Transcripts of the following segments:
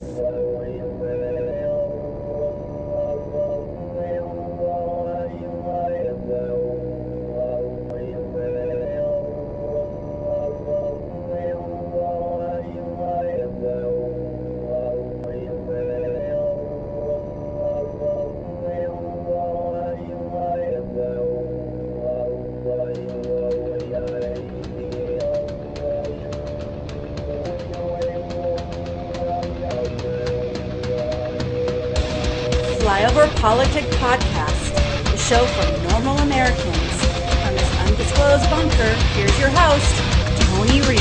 Salvo y. PolitiK Podcast, the show for normal Americans. From this undisclosed bunker, here's your host, Tony Reed.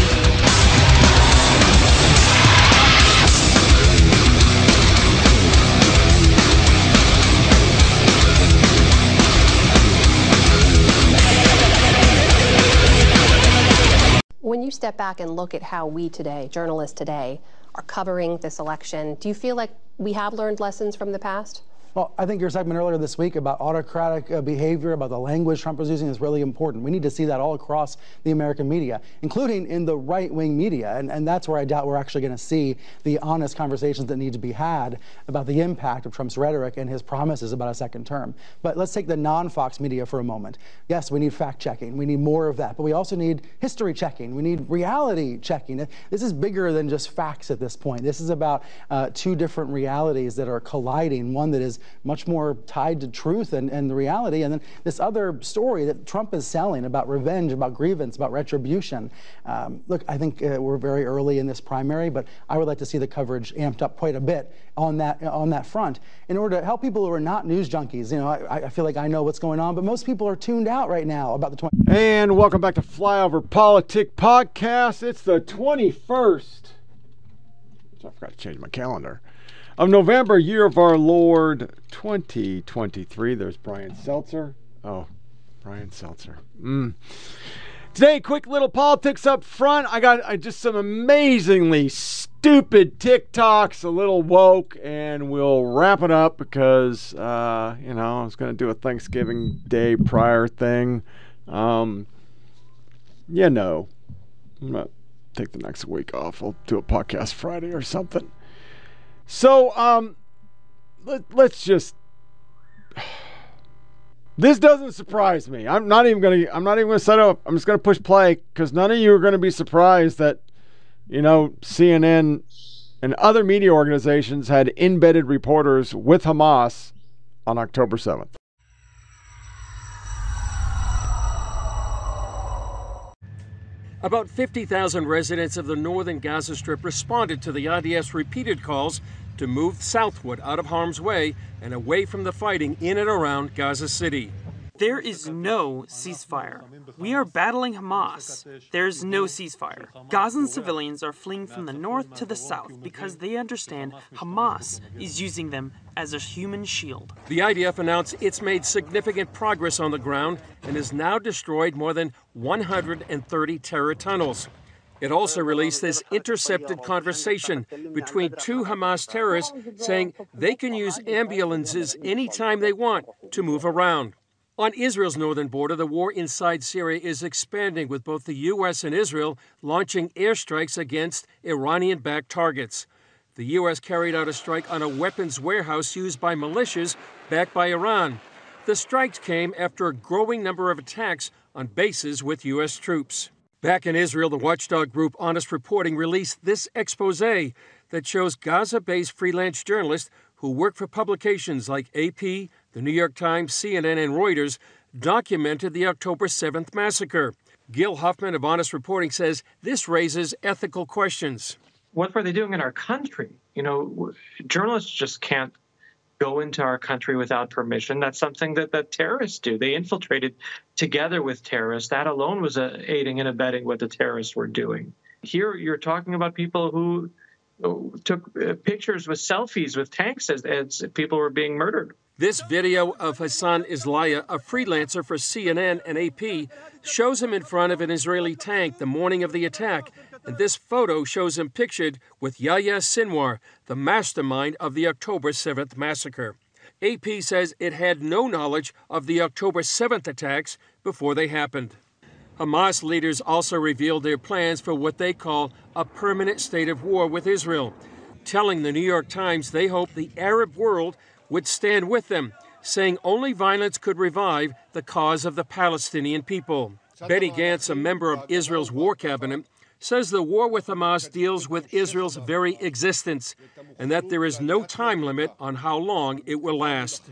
When you step back and look at how we today, journalists today, are covering this election, do you feel like we have learned lessons from the past? Well, I think your segment earlier this week about autocratic uh, behavior, about the language Trump was using is really important. We need to see that all across the American media, including in the right wing media. And, and that's where I doubt we're actually going to see the honest conversations that need to be had about the impact of Trump's rhetoric and his promises about a second term. But let's take the non Fox media for a moment. Yes, we need fact checking. We need more of that. But we also need history checking. We need reality checking. This is bigger than just facts at this point. This is about uh, two different realities that are colliding one that is much more tied to truth and, and the reality. And then this other story that Trump is selling about revenge, about grievance, about retribution. Um, look, I think uh, we're very early in this primary, but I would like to see the coverage amped up quite a bit on that on that front in order to help people who are not news junkies. You know, I, I feel like I know what's going on, but most people are tuned out right now about the 20. 20- and welcome back to Flyover PolitiK Podcast. It's the 21st. I forgot to change my calendar of November, year of our Lord 2023. There's Brian Seltzer. Oh, Brian Seltzer. Mm. Today, quick little politics up front. I got just some amazingly stupid TikToks, a little woke, and we'll wrap it up because, uh, you know, I was going to do a Thanksgiving Day prior thing. Um, yeah, no. I'm going to take the next week off. I'll do a podcast Friday or something. So, um, let, let's just. This doesn't surprise me. I'm not even gonna. I'm not even gonna set up. I'm just gonna push play because none of you are gonna be surprised that, you know, CNN and other media organizations had embedded reporters with Hamas on October 7th. About 50,000 residents of the northern Gaza Strip responded to the IDF's repeated calls to move southward out of harm's way and away from the fighting in and around Gaza City. There is no ceasefire. We are battling Hamas. There is no ceasefire. Gazan civilians are fleeing from the north to the south because they understand Hamas is using them as a human shield. The IDF announced it's made significant progress on the ground and has now destroyed more than 130 terror tunnels. It also released this intercepted conversation between two Hamas terrorists saying they can use ambulances anytime they want to move around. On Israel's northern border, the war inside Syria is expanding, with both the U.S. and Israel launching airstrikes against Iranian backed targets. The U.S. carried out a strike on a weapons warehouse used by militias backed by Iran. The strikes came after a growing number of attacks on bases with U.S. troops. Back in Israel, the watchdog group Honest Reporting released this expose that shows Gaza based freelance journalists who work for publications like AP, the New York Times, CNN, and Reuters documented the October 7th massacre. Gil Hoffman of Honest Reporting says this raises ethical questions. What were they doing in our country? You know, journalists just can't go into our country without permission. That's something that, that terrorists do. They infiltrated together with terrorists. That alone was a, aiding and abetting what the terrorists were doing. Here, you're talking about people who took uh, pictures with selfies with tanks as, as people were being murdered. This video of Hassan Eslaiah, a freelancer for CNN and AP, shows him in front of an Israeli tank the morning of the attack. And this photo shows him pictured with Yahya Sinwar, the mastermind of the October 7th massacre. AP says it had no knowledge of the October 7th attacks before they happened. Hamas leaders also revealed their plans for what they call a permanent state of war with Israel. telling the New York Times they hope the Arab world would stand with them, saying only violence could revive the cause of the Palestinian people. Benny Gantz, a member of Israel's war cabinet, says the war with Hamas deals with Israel's very existence and that there is no time limit on how long it will last.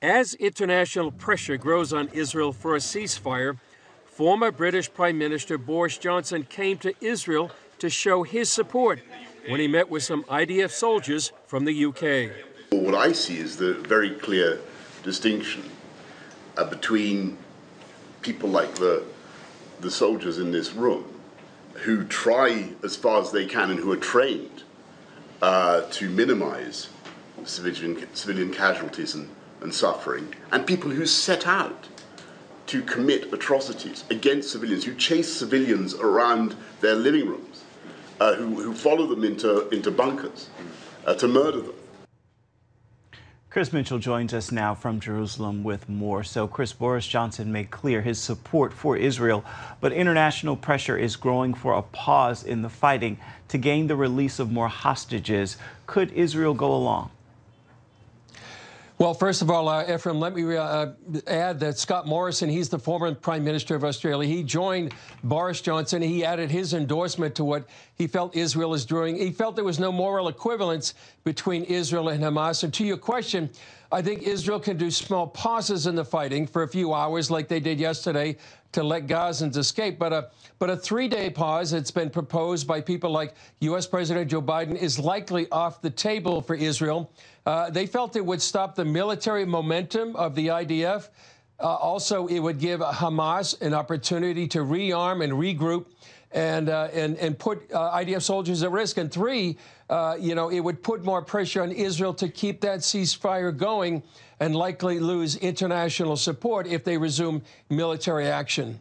As international pressure grows on Israel for a ceasefire, former British Prime Minister Boris Johnson came to Israel to show his support when he met with some IDF soldiers from the UK. What I see is the very clear distinction uh, between people like the, the soldiers in this room who try as far as they can and who are trained uh, to minimize civilian, civilian casualties and, and suffering, and people who set out to commit atrocities against civilians, who chase civilians around their living rooms, uh, who, who follow them into, into bunkers uh, to murder them. Chris Mitchell joins us now from Jerusalem with more. So, Chris, Boris Johnson made clear his support for Israel, but international pressure is growing for a pause in the fighting to gain the release of more hostages. Could Israel go along? Well, first of all, uh, Ephraim, let me uh, add that Scott Morrison, he's the former Prime Minister of Australia. He joined Boris Johnson. He added his endorsement to what he felt Israel is doing. He felt there was no moral equivalence between Israel and Hamas. And to your question, I think Israel can do small pauses in the fighting for a few hours, like they did yesterday, to let Gazans escape. But a but a three-day pause that's been proposed by people like U.S. President Joe Biden is likely off the table for Israel. Uh, they felt it would stop the military momentum of the IDF. Uh, also, it would give Hamas an opportunity to rearm and regroup and uh, and and put uh, IDF soldiers at risk. And three, uh, you know, it would put more pressure on Israel to keep that ceasefire going and likely lose international support if they resume military action.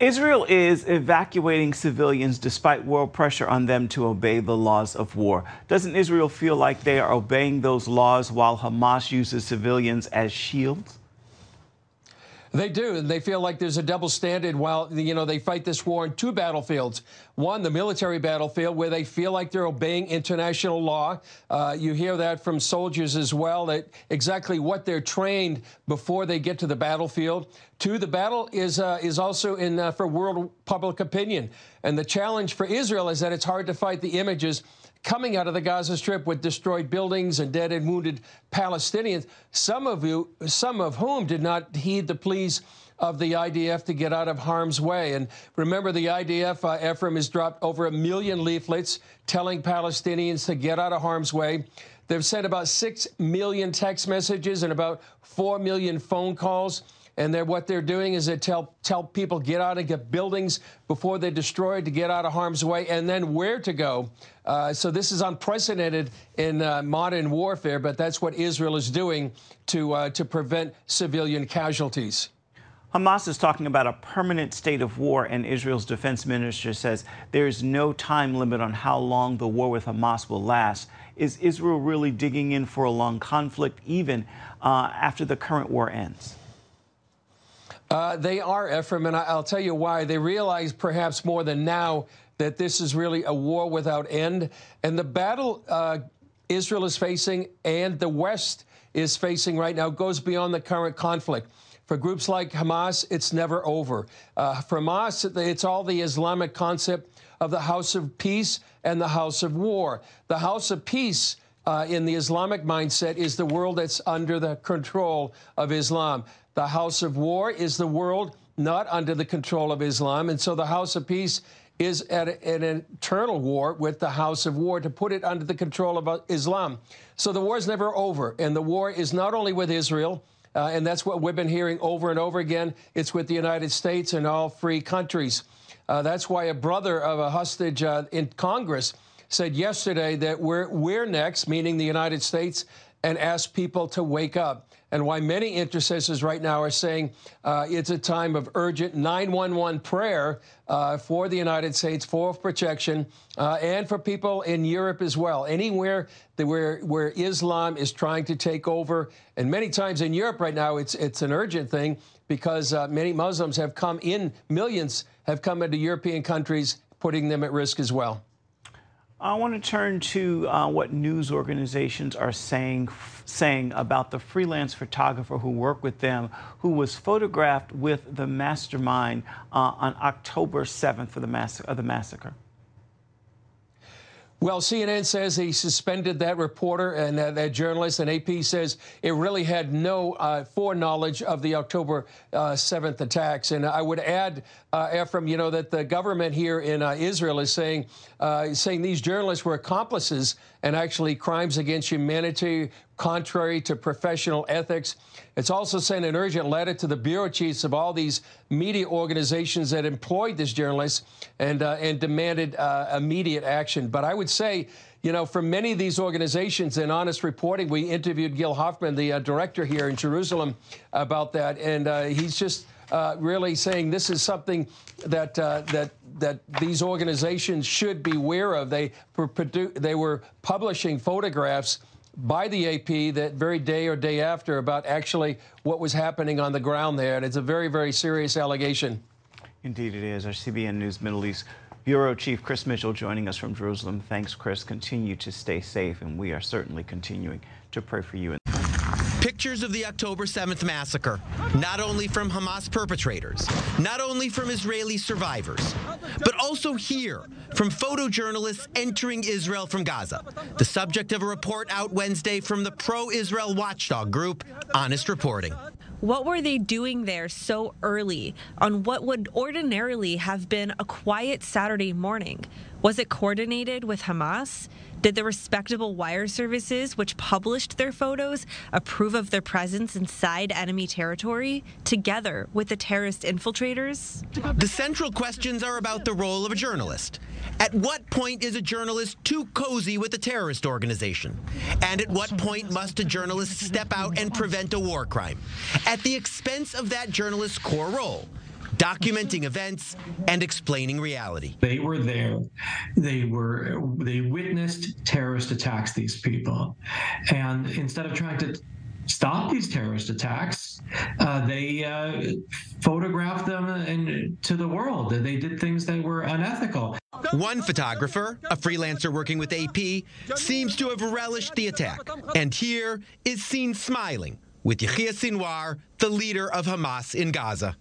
Israel is evacuating civilians despite world pressure on them to obey the laws of war. Doesn't Israel feel like they are obeying those laws while Hamas uses civilians as shields? They do, and they feel like there's a double standard while you know they fight this war in two battlefields. One, the military battlefield, where they feel like they're obeying international law. Uh, you hear that from soldiers as well, that exactly what they're trained before they get to the battlefield. Two, the battle is uh, is also in uh, for world public opinion, and the challenge for Israel is that it's hard to fight the images coming out of the Gaza Strip with destroyed buildings and dead and wounded Palestinians, some of you, some of whom did not heed the pleas of the IDF to get out of harm's way. And remember, the IDF, uh, Ephraim, has dropped over a million leaflets telling Palestinians to get out of harm's way. They've sent about 6 million text messages and about 4 million phone calls. And they're, what they're doing is they tell, tell people get out and get buildings before they're destroyed to get out of harm's way and then where to go. Uh, so this is unprecedented in uh, modern warfare, but that's what Israel is doing to, uh, to prevent civilian casualties. Hamas is talking about a permanent state of war, and Israel's defense minister says there is no time limit on how long the war with Hamas will last. Is Israel really digging in for a long conflict, even uh, after the current war ends? Uh, they are, Ephraim, and I, will tell you why. They realize perhaps more than now that this is really a war without end. And the battle uh, Israel is facing and the West is facing right now goes beyond the current conflict. For groups like Hamas, it's never over. Uh, for Hamas, it's all the Islamic concept of the house of peace and the house of war. The house of peace uh, in the Islamic mindset is the world that's under the control of Islam. The house of war is the world not under the control of Islam. And so the house of peace is at, an eternal war with the house of war to put it under the control of uh, Islam. So the war is never over. And the war is not only with Israel, uh, and that's what we've been hearing over and over again, it's with the United States and all free countries. Uh, that's why a brother of a hostage uh, in Congress said yesterday that we're, we're next, meaning the United States, and asked people to wake up and why many intercessors right now are saying uh, it's a time of urgent 911 prayer uh, for the United States for protection uh, and for people in Europe as well. Anywhere where where Islam is trying to take over, and many times in Europe right now, it's it's an urgent thing because uh, many Muslims have come in, millions have come into European countries, putting them at risk as well. I want to turn to uh, what news organizations are saying saying about the freelance photographer who worked with them, who was photographed with the mastermind uh, on October 7th for the, mass- of the massacre. Well, CNN says he suspended that reporter and uh, that journalist, and AP says it really had no uh, foreknowledge of the October uh, 7th attacks. And I would add, uh, Ephraim, you know, that the government here in uh, Israel is saying, uh, saying these journalists were accomplices and actually crimes against humanity, contrary to professional ethics. It's also sent an urgent letter to the bureau chiefs of all these media organizations that employed this journalist and, uh, and demanded uh, immediate action. But I would say, you know, for many of these organizations in honest reporting, we interviewed Gil Hoffman, the uh, director here in Jerusalem, about that, and uh, he's just uh, really saying this is something that uh, that that these organizations should be aware of. They were produ- they were publishing photographs by the AP that very day or day after about actually what was happening on the ground there. And it's a very, very serious allegation. Indeed, it is. Our CBN News Middle East Bureau Chief Chris Mitchell joining us from Jerusalem. Thanks, Chris. Continue to stay safe, and we are certainly continuing to pray for you. Pictures of the October 7th massacre, not only from Hamas perpetrators, not only from Israeli survivors, but also here from photojournalists entering Israel from Gaza. The subject of a report out Wednesday from the pro Israel watchdog group, Honest Reporting. What were they doing there so early on what would ordinarily have been a quiet Saturday morning? Was it coordinated with Hamas? Did the respectable wire services, which published their photos, approve of their presence inside enemy territory, together with the terrorist infiltrators? The central questions are about the role of a journalist. At what point is a journalist too cozy with a terrorist organization? And at what point must a journalist step out and prevent a war crime? At the expense of that journalist's core role documenting events and explaining reality. They were there. They were they witnessed terrorist attacks these people. And instead of trying to stop these terrorist attacks, uh, they uh, photographed them in, to the world. They did things that were unethical. One photographer, a freelancer working with AP, seems to have relished the attack. And here is seen smiling with Yahya Sinwar, the leader of Hamas in Gaza.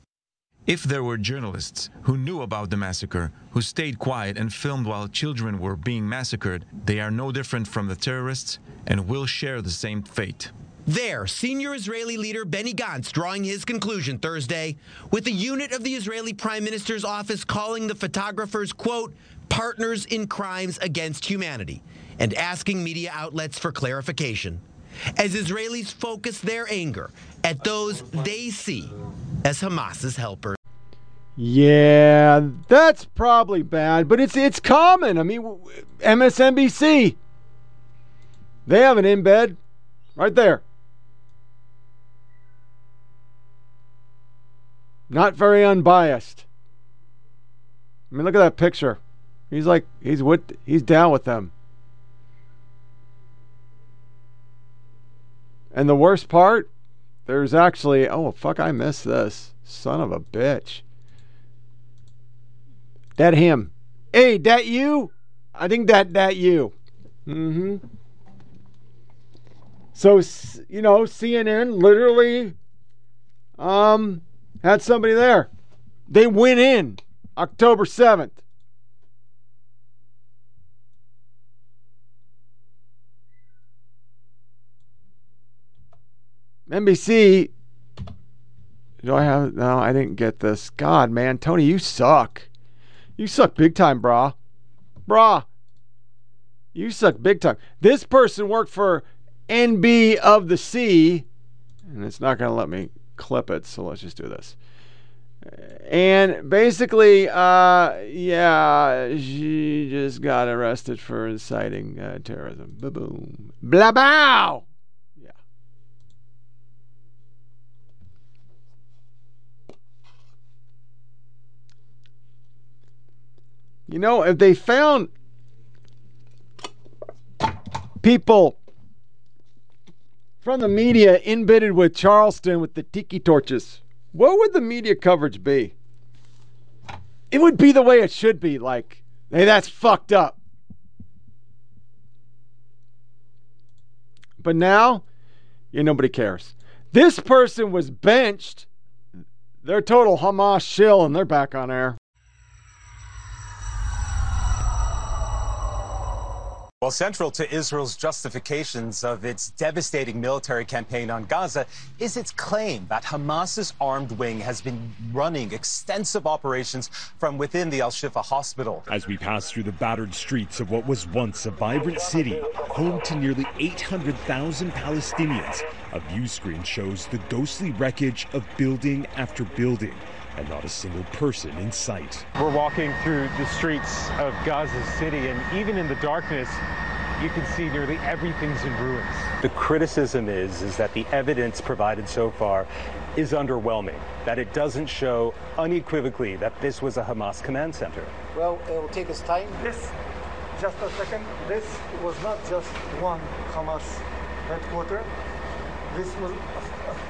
If there were journalists who knew about the massacre, who stayed quiet and filmed while children were being massacred, they are no different from the terrorists and will share the same fate. There, senior Israeli leader Benny Gantz drawing his conclusion Thursday, with a unit of the Israeli Prime Minister's office calling the photographers, quote, partners in crimes against humanity, and asking media outlets for clarification. As Israelis focus their anger at those they see as Hamas's helper. Yeah, that's probably bad, but it's it's common. I mean, MSNBC, they have an embed right there. Not very unbiased. I mean, look at that picture. He's like he's with he's down with them. And the worst part, there's actually oh fuck, I missed this. Son of a bitch. That him. Hey, that you? I think that that you. Mm-hmm. So you know, CNN literally um had somebody there. They went in October 7th. NBC do I have? No, I didn't get this. God, man, Tony, you suck. You suck big time, brah. Brah. You suck big time. This person worked for NB of the C, and it's not going to let me clip it, so let's just do this. And basically, uh, yeah, she just got arrested for inciting uh, terrorism. Ba boom. Blah bow. You know, if they found people from the media embedded with Charleston with the tiki torches, what would the media coverage be? It would be the way it should be. Like, hey, that's fucked up. But now, yeah, nobody cares. This person was benched. They're total Hamas shill, and they're back on air. Well, central to Israel's justifications of its devastating military campaign on Gaza is its claim that Hamas's armed wing has been running extensive operations from within the Al Shifa hospital. As we pass through the battered streets of what was once a vibrant city, home to nearly 800,000 Palestinians, a view screen shows the ghostly wreckage of building after building and not a single person in sight. We're walking through the streets of Gaza City, and even in the darkness, you can see nearly everything's in ruins. The criticism is is that the evidence provided so far is underwhelming, that it doesn't show unequivocally that this was a Hamas command center. Well, it will take us time. This, just a second, this was not just one Hamas headquarters. This was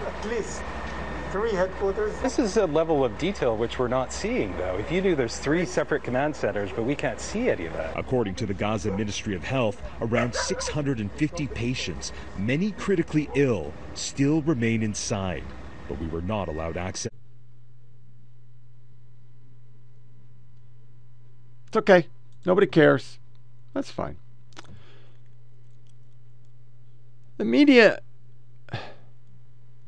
at least three headquarters. This is a level of detail which we're not seeing, though. If you knew there's three separate command centers, but we can't see any of that. According to the Gaza Ministry of Health, around 650 patients, many critically ill, still remain inside, but we were not allowed access. It's okay. Nobody cares. That's fine. The media.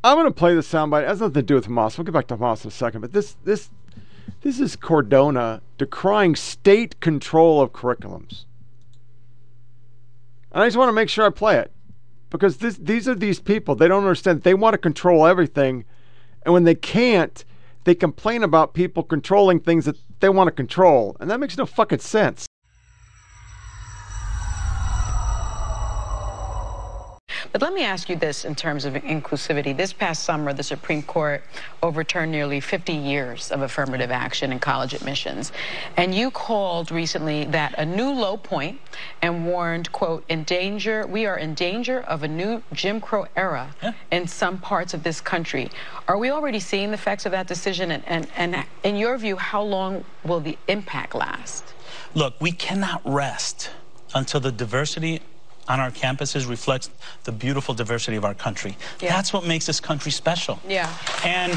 I'm going to play the soundbite. It has nothing to do with Hamas. We'll get back to Hamas in a second. But this, this, this is Cardona decrying state control of curriculums. And I just want to make sure I play it because this, these are these people. They don't understand. They want to control everything, and when they can't, they complain about people controlling things that they want to control, and that makes no fucking sense. But let me ask you this in terms of inclusivity. This past summer, the Supreme Court overturned nearly 50 years of affirmative action in college admissions. And you called recently that a new low point and warned, quote, in danger, we are in danger of a new Jim Crow era yeah. in some parts of this country. Are we already seeing the effects of that decision? And, and, and in your view, how long will the impact last? Look, we cannot rest until the diversity on our campuses reflects the beautiful diversity of our country. Yeah. That's what makes this country special. Yeah. And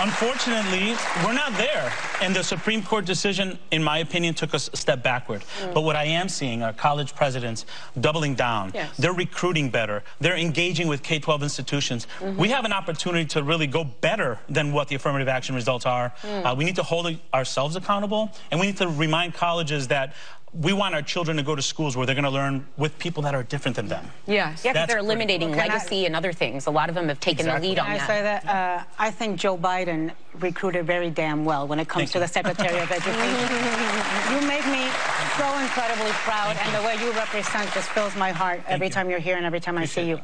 unfortunately, we're not there. And the Supreme Court decision, in my opinion, took us a step backward. Mm. But what I am seeing are college presidents doubling down. Yes. They're recruiting better. They're engaging with K-12 institutions. Mm -hmm. We have an opportunity to really go better than what the affirmative action results are. Mm. Uh, we need to hold ourselves accountable, and we need to remind colleges that we want our children to go to schools where they're going to learn with people that are different than them. Yes. Yeah, because they're eliminating well, legacy I, and other things. A lot of them have taken exactly. the lead on I that. say that uh, I think Joe Biden recruited very damn well when it comes Thank to you. the Secretary of Education. you make me so incredibly proud, Thank and you. the way you represent just fills my heart Thank every you. time you're here and every time Appreciate I see you.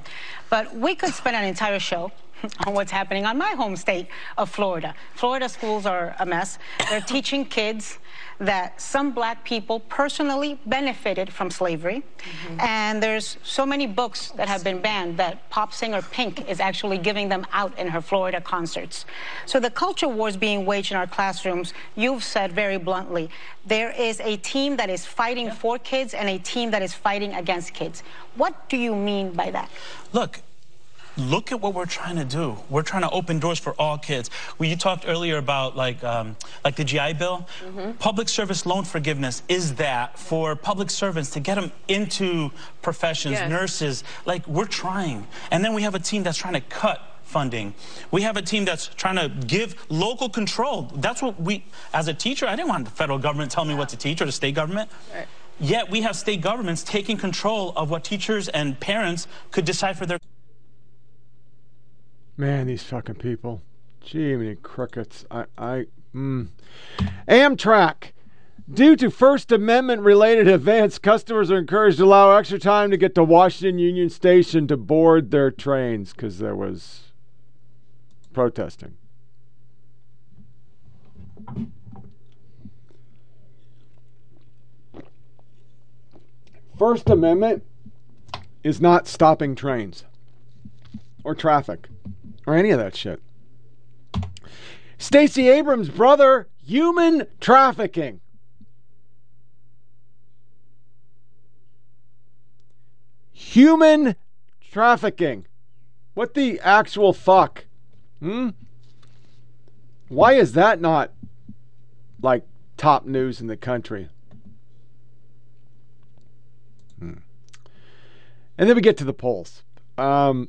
But we could spend an entire show on what's happening on my home state of Florida. Florida schools are a mess. They're teaching kids that some black people personally benefited from slavery. Mm-hmm. And there's so many books that have been banned that pop singer Pink is actually giving them out in her Florida concerts. So the culture wars being waged in our classrooms, you've said very bluntly, there is a team that is fighting for kids and a team that is fighting against kids. What do you mean by that? Look, look at what we're trying to do. We're trying to open doors for all kids. Well, you talked earlier about like um, like the GI Bill. Mm -hmm. Public service loan forgiveness is that for public servants to get them into professions, yes. nurses. Like we're trying, and then we have a team that's trying to cut funding. We have a team that's trying to give local control. That's what we, as a teacher, I didn't want the federal government to tell me what to teach or the state government. Right. Yet we have state governments taking control of what teachers and parents could decide for their Man, these fucking people. Gee, many crickets. I, I, mm. Amtrak. Due to First Amendment related events, customers are encouraged to allow extra time to get to Washington Union Station to board their trains because there was protesting. First Amendment is not stopping trains or traffic or any of that shit. Stacey Abrams' brother, human trafficking. human trafficking. What the actual fuck? Hmm? Why is that not like top news in the country? Hmm. And then we get to the polls. Um,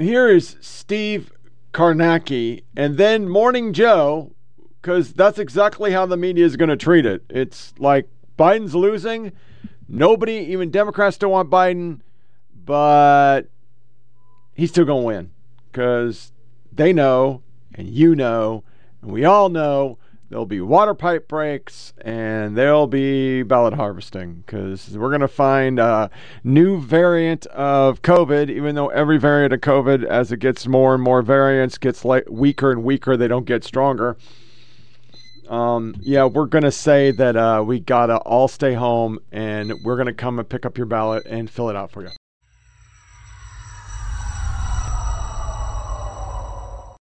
here is Steve Kornacki, and then Morning Joe, because that's exactly how the media is going to treat it. It's like Biden's losing. Nobody, even Democrats, don't want Biden, but he's still going to win because they know, and you know, and we all know there'll be water pipe breaks and there'll be ballot harvesting because we're going to find a new variant of COVID, even though every variant of COVID, as it gets more and more variants, gets like weaker and weaker. They don't get stronger. Um, yeah, we're going to say that uh, we got to all stay home and we're going to come and pick up your ballot and fill it out for you.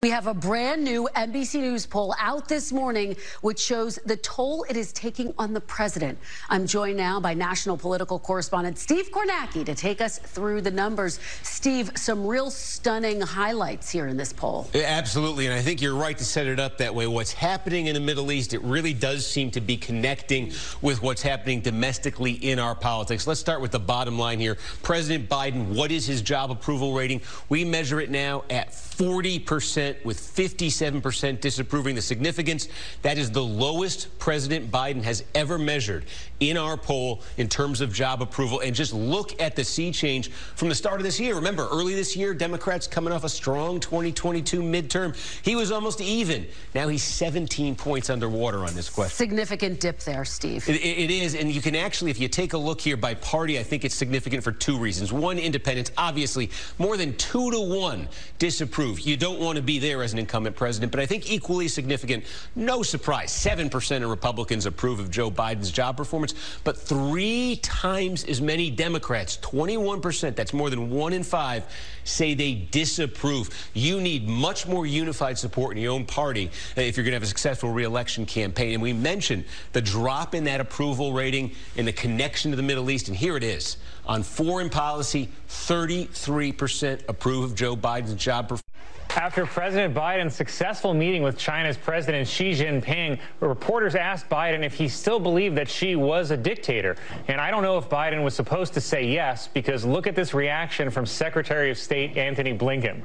We have a brand new NBC News poll out this morning, which shows the toll it is taking on the president. I'm joined now by national political correspondent Steve Kornacki to take us through the numbers. Steve, some real stunning highlights here in this poll. Absolutely, and I think you're right to set it up that way. What's happening in the Middle East, it really does seem to be connecting with what's happening domestically in our politics. Let's start with the bottom line here. President Biden, what is his job approval rating? We measure it now at 40%, with 57% disapproving. The significance that is the lowest President Biden has ever measured in our poll in terms of job approval. And just look at the sea change from the start of this year. Remember, early this year, Democrats coming off a strong 2022 midterm. He was almost even. Now he's 17 points underwater on this question. Significant dip there, Steve. It, it is. And you can actually, if you take a look here by party, I think it's significant for two reasons. One, independents, obviously, more than two to one disapprove. You don't want to be there as an incumbent president. But I think equally significant, no surprise, 7% of Republicans approve of Joe Biden's job performance, but three times as many Democrats, 21%, that's more than one in five, say they disapprove. You need much more unified support in your own party uh, if you're going to have a successful reelection campaign. And we mentioned the drop in that approval rating and the connection to the Middle East. And here it is. On foreign policy, 33% approve of Joe Biden's job performance. After President Biden's successful meeting with China's President Xi Jinping, reporters asked Biden if he still believed that Xi was a dictator. And I don't know if Biden was supposed to say yes, because look at this reaction from Secretary of State Antony Blinken.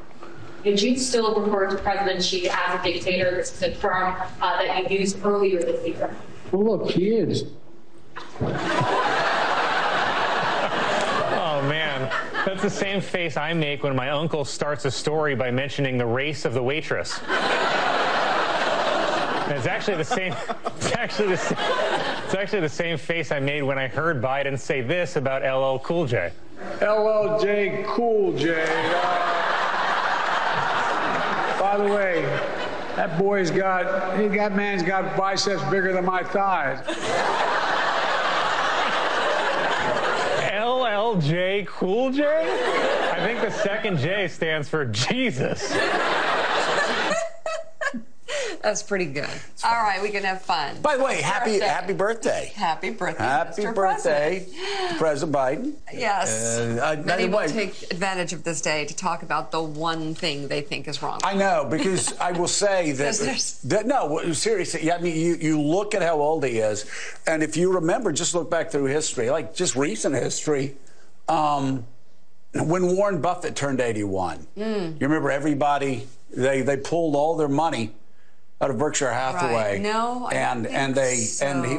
Did you still refer to President Xi as a dictator? This is a term uh, that you used earlier this year. Well, look, he is. Oh, man. That's the same face I make when my uncle starts a story by mentioning the race of the waitress. And it's actually the same. It's actually the same. It's actually the same face I made when I heard Biden say this about LL Cool J. LLJ Cool J. By the way, that boy's got, that man's got biceps bigger than my thighs. LLJ Cool J? I think the second J stands for Jesus. That's pretty good. All right, we can have fun. By the way, happy Birthday. happy birthday. Happy birthday, Happy Mr. birthday, President. to President Biden. Yes. Uh, I- Many will anyway, take advantage of this day to talk about the one thing they think is wrong. I know because I will say that, that no, seriously. Yeah, I mean, you, you look at how old he is, and if you remember, just look back through history, like just recent history. Um, when Warren Buffett turned 81, Mm. you remember everybody they they pulled all their money out of Berkshire Hathaway. Right. No, I and and they and he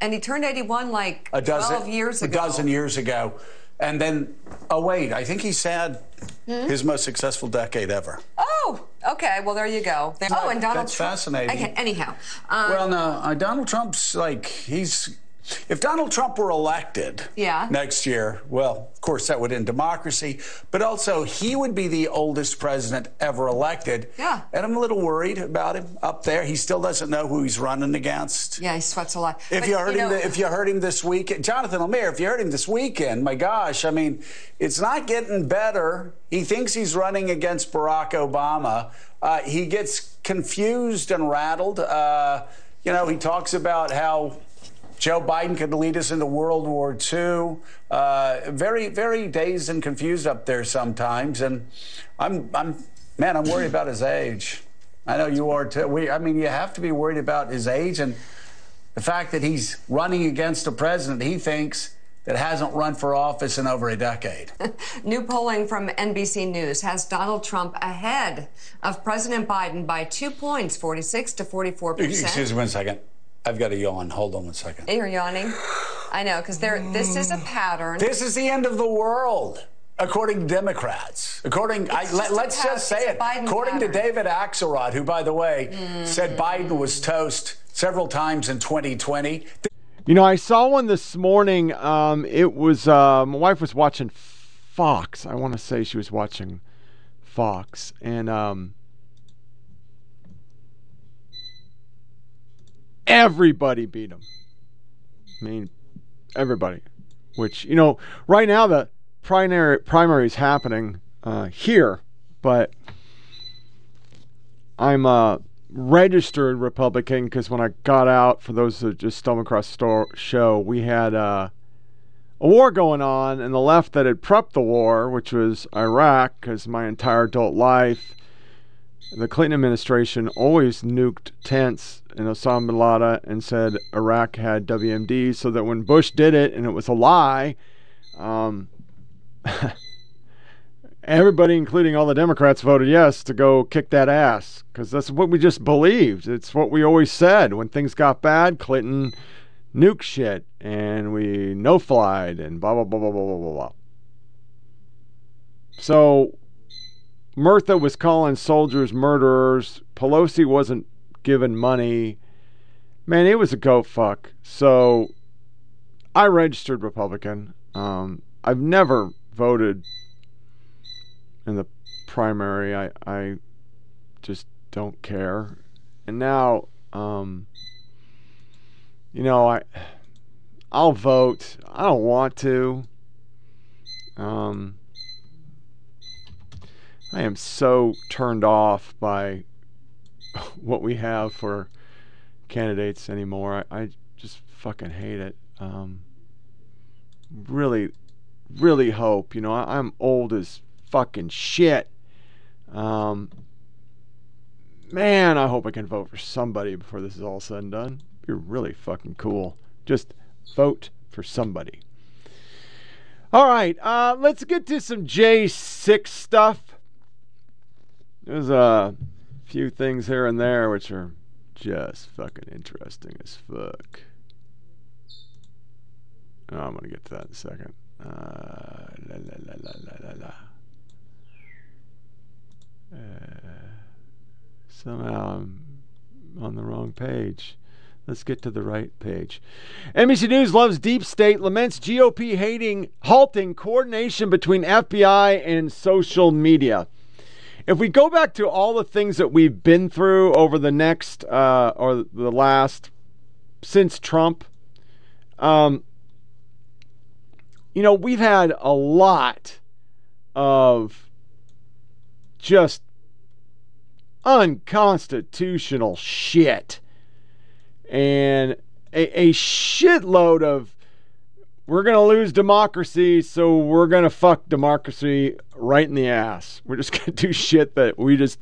and he turned 81 like a dozen 12 years ago. a dozen years ago, and then oh wait, I think he's had Hmm? his most successful decade ever. Oh, okay. Well, there you go. oh, and Donald That's Trump. fascinating. Okay, anyhow. Um, well, no, uh, Donald Trump's like he's. If Donald Trump were elected Yeah. next year, well, of course that would end democracy, but also he would be the oldest president ever elected. Yeah. And I'm a little worried about him up there. He still doesn't know who he's running against. Yeah, he sweats a lot. If But, you heard him, know- if you heard him this weekend, Jonathan Lemire, if you heard him this weekend, my gosh, I mean, it's not getting better. He thinks he's running against Barack Obama. Uh, he gets confused and rattled. Uh, you know, he talks about how Joe Biden could lead us into World War II. Uh, very, very dazed and confused up there sometimes. And I'm, I'm, man, I'm worried about his age. I know you are too. We, I mean, you have to be worried about his age and the fact that he's running against a president he thinks that hasn't run for office in over a decade. New polling from NBC News has Donald Trump ahead of President Biden by two points, 46 to 44 percent. Excuse me one second. I've got a yawn. Hold on one second. You're yawning. I know, because there. This is a pattern. This is the end of the world. According to Democrats, according I, It's let, just a us pat- just say it. Biden According to. David Axelrod, who, by the way, said Biden was toast several times in 2020. You know, I saw one this morning. Um, it was uh, my wife was watching Fox. I want to say she was watching Fox, and um, everybody beat him. I mean, everybody. Which you know, right now the primary primary is happening uh, here, but I'm a registered Republican because when I got out, for those that just stumbled across the store, show, we had uh, a war going on, and the left that had prepped the war, which was Iraq, because my entire adult life, the Clinton administration always nuked tents in Osama bin Laden and said Iraq had WMD, so that when Bush did it and it was a lie, um, everybody, including all the Democrats, voted yes to go kick that ass because that's what we just believed. It's what we always said. When things got bad, Clinton nuked shit and we no flied and blah, blah, blah, blah, blah, blah, blah. So Murtha was calling soldiers murderers. Pelosi wasn't given money. Man, it was a go fuck. So I registered Republican. Um, I've never voted in the primary. I I just don't care. And now, um, you know, I I'll vote. I don't want to. Um, I am so turned off by what we have for candidates anymore. I, I just fucking hate it. Um, really, really hope. You know, I, I'm old as fucking shit. Um, man, I hope I can vote for somebody before this is all said and done. Be really fucking cool. Just vote for somebody. All right, uh, let's get to some J6 stuff. There's a few things here and there which are just fucking interesting as fuck. Oh, I'm gonna get to that in a second. Uh, la, la, la, la, la, la, la. Uh, somehow I'm on the wrong page. Let's get to the right page. NBC News loves deep state, laments GOP hating, halting coordination between FBI and social media. If we go back to all the things that we've been through over the next uh, or the last since Trump, um, you know, we've had a lot of just unconstitutional shit and a, a shitload of we're going to lose democracy, so we're going to fuck democracy right in the ass. We're just going to do shit that we just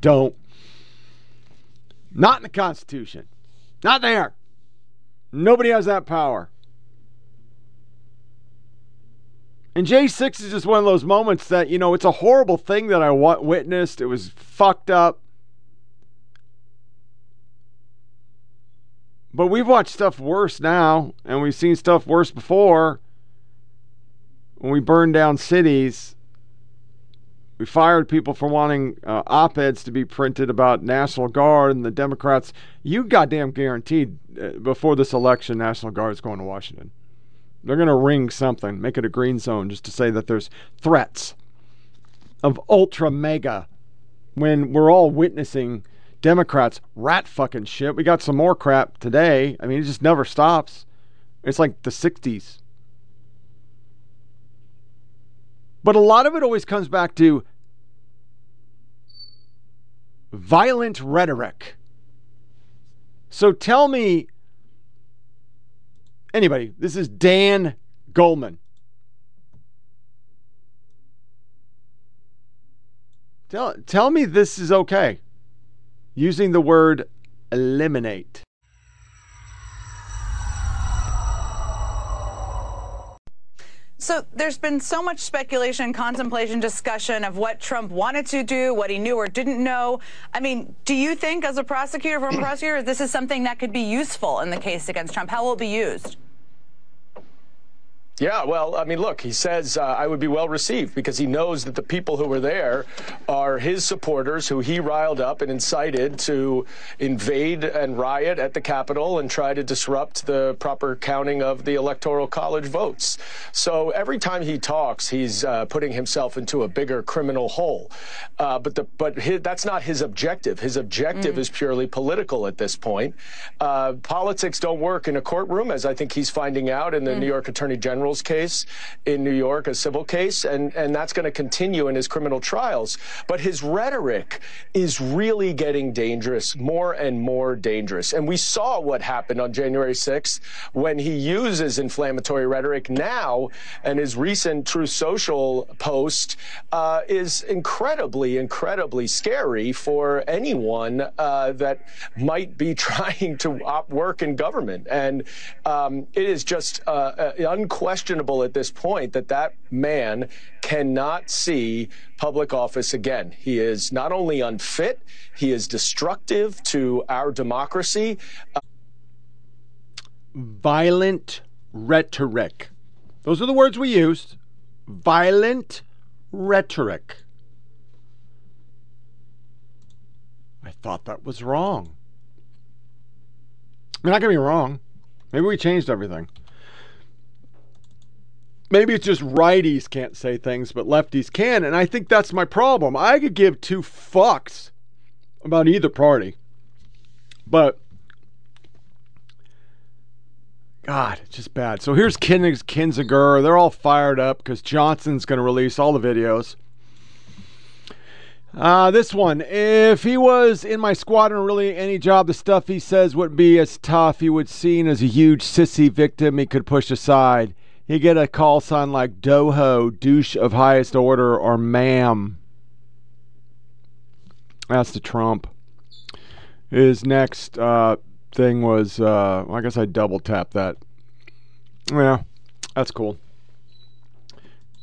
don't. Not in the Constitution. Not there. Nobody has that power. And J6 is just one of those moments that, you know, it's a horrible thing that I witnessed. It was fucked up. But we've watched stuff worse now, and we've seen stuff worse before. When we burned down cities, we fired people for wanting uh, op eds to be printed about National Guard and the Democrats. You goddamn guaranteed uh, before this election, National Guard is going to Washington. They're going to ring something, make it a green zone just to say that there's threats of ultra mega when we're all witnessing Democrats rat fucking shit. We got some more crap today. I mean, it just never stops. It's like the 60s. But a lot of it always comes back to violent rhetoric. So tell me Anybody, this is Dan Goldman. Tell, tell me this is okay. Using the word eliminate. So there's been so much speculation, contemplation, discussion of what Trump wanted to do, what he knew or didn't know. I mean, do you think, as a prosecutor, former prosecutor, this is something that could be useful in the case against Trump? How will it be used? Yeah, well, I mean, look, he says uh, I would be well received because he knows that the people who were there are his supporters who he riled up and incited to invade and riot at the Capitol and try to disrupt the proper counting of the Electoral College votes. So every time he talks, he's uh, putting himself into a bigger criminal hole. Uh, but the, but his, that's not his objective. His objective mm. is purely political at this point. Uh, politics don't work in a courtroom, as I think he's finding out in the mm. New York Attorney General General's case in New York, a civil case, and, and that's going to continue in his criminal trials. But his rhetoric is really getting dangerous, more and more dangerous. And we saw what happened on January 6th when he uses inflammatory rhetoric now, and his recent Truth Social post uh, is incredibly, incredibly scary for anyone uh, that might be trying to work in government. And um, it is just uh, uh unquestionable questionable at this point that that man cannot see public office again. He is not only unfit, he is destructive to our democracy. Violent rhetoric. Those are the words we used. Violent rhetoric. I thought that was wrong. Mean, not get me wrong. Maybe we changed everything. Maybe it's just righties can't say things, but lefties can. And I think that's my problem. I could give two fucks about either party. But, God, it's just bad. So here's Kinzinger. They're all fired up because Johnson's going to release all the videos. Uh, this one. If he was in my squadron, really any job, the stuff he says wouldn't be as tough. He would seen as a huge sissy victim he could push aside he get a call sign like Doho, douche of highest order, or ma'am. That's to Trump. His next uh, thing was, uh, I guess I double tapped that. Yeah, that's cool.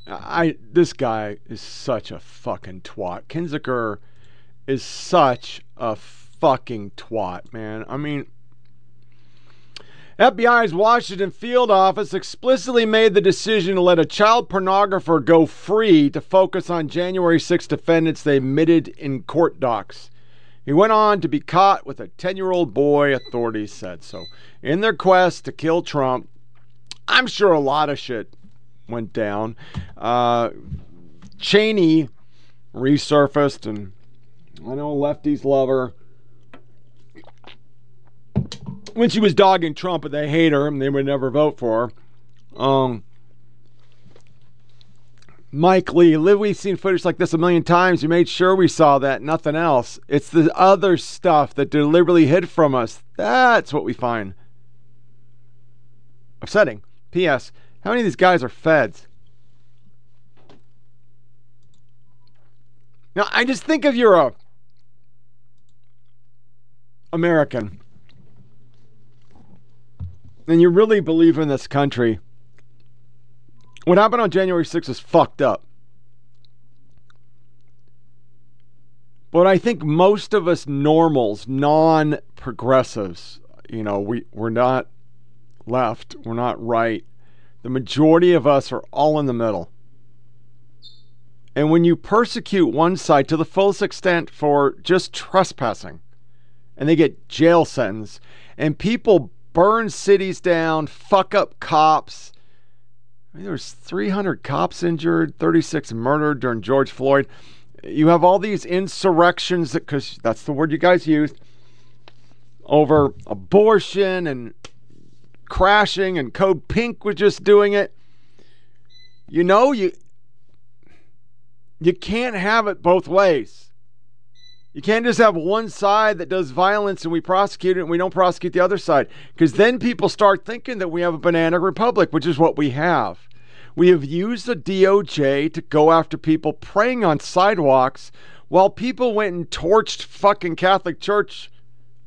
I this guy is such a fucking twat. Kinzinger is such a fucking twat, man. I mean, FBI's Washington field office explicitly made the decision to let a child pornographer go free to focus on January 6 defendants they admitted in court docs. He went on to be caught with a 10 year old boy, authorities said. So, in their quest to kill Trump, I'm sure a lot of shit went down. Uh, Cheney resurfaced, and I know lefties love her when she was dogging Trump, but they hate her and they would never vote for her. Um, Mike Lee, live we've seen footage like this a million times. We made sure we saw that, nothing else. It's the other stuff that deliberately hid from us. That's what we find upsetting. P.S. How many of these guys are feds? Now, I just think if you're a American and you really believe in this country, what happened on January 6th is fucked up. But I think most of us normals, non progressives, you know, we, we're not left, we're not right. The majority of us are all in the middle. And when you persecute one side to the fullest extent for just trespassing, and they get jail sentence, and people burn cities down, fuck up cops. I mean, there was 300 cops injured, 36 murdered during George Floyd. You have all these insurrections that, because that's the word you guys used, over abortion and crashing, and Code Pink was just doing it. You know, you you can't have it both ways. You can't just have one side that does violence and we prosecute it and we don't prosecute the other side. Because then people start thinking that we have a banana republic, which is what we have. We have used the DOJ to go after people praying on sidewalks while people went and torched fucking Catholic Church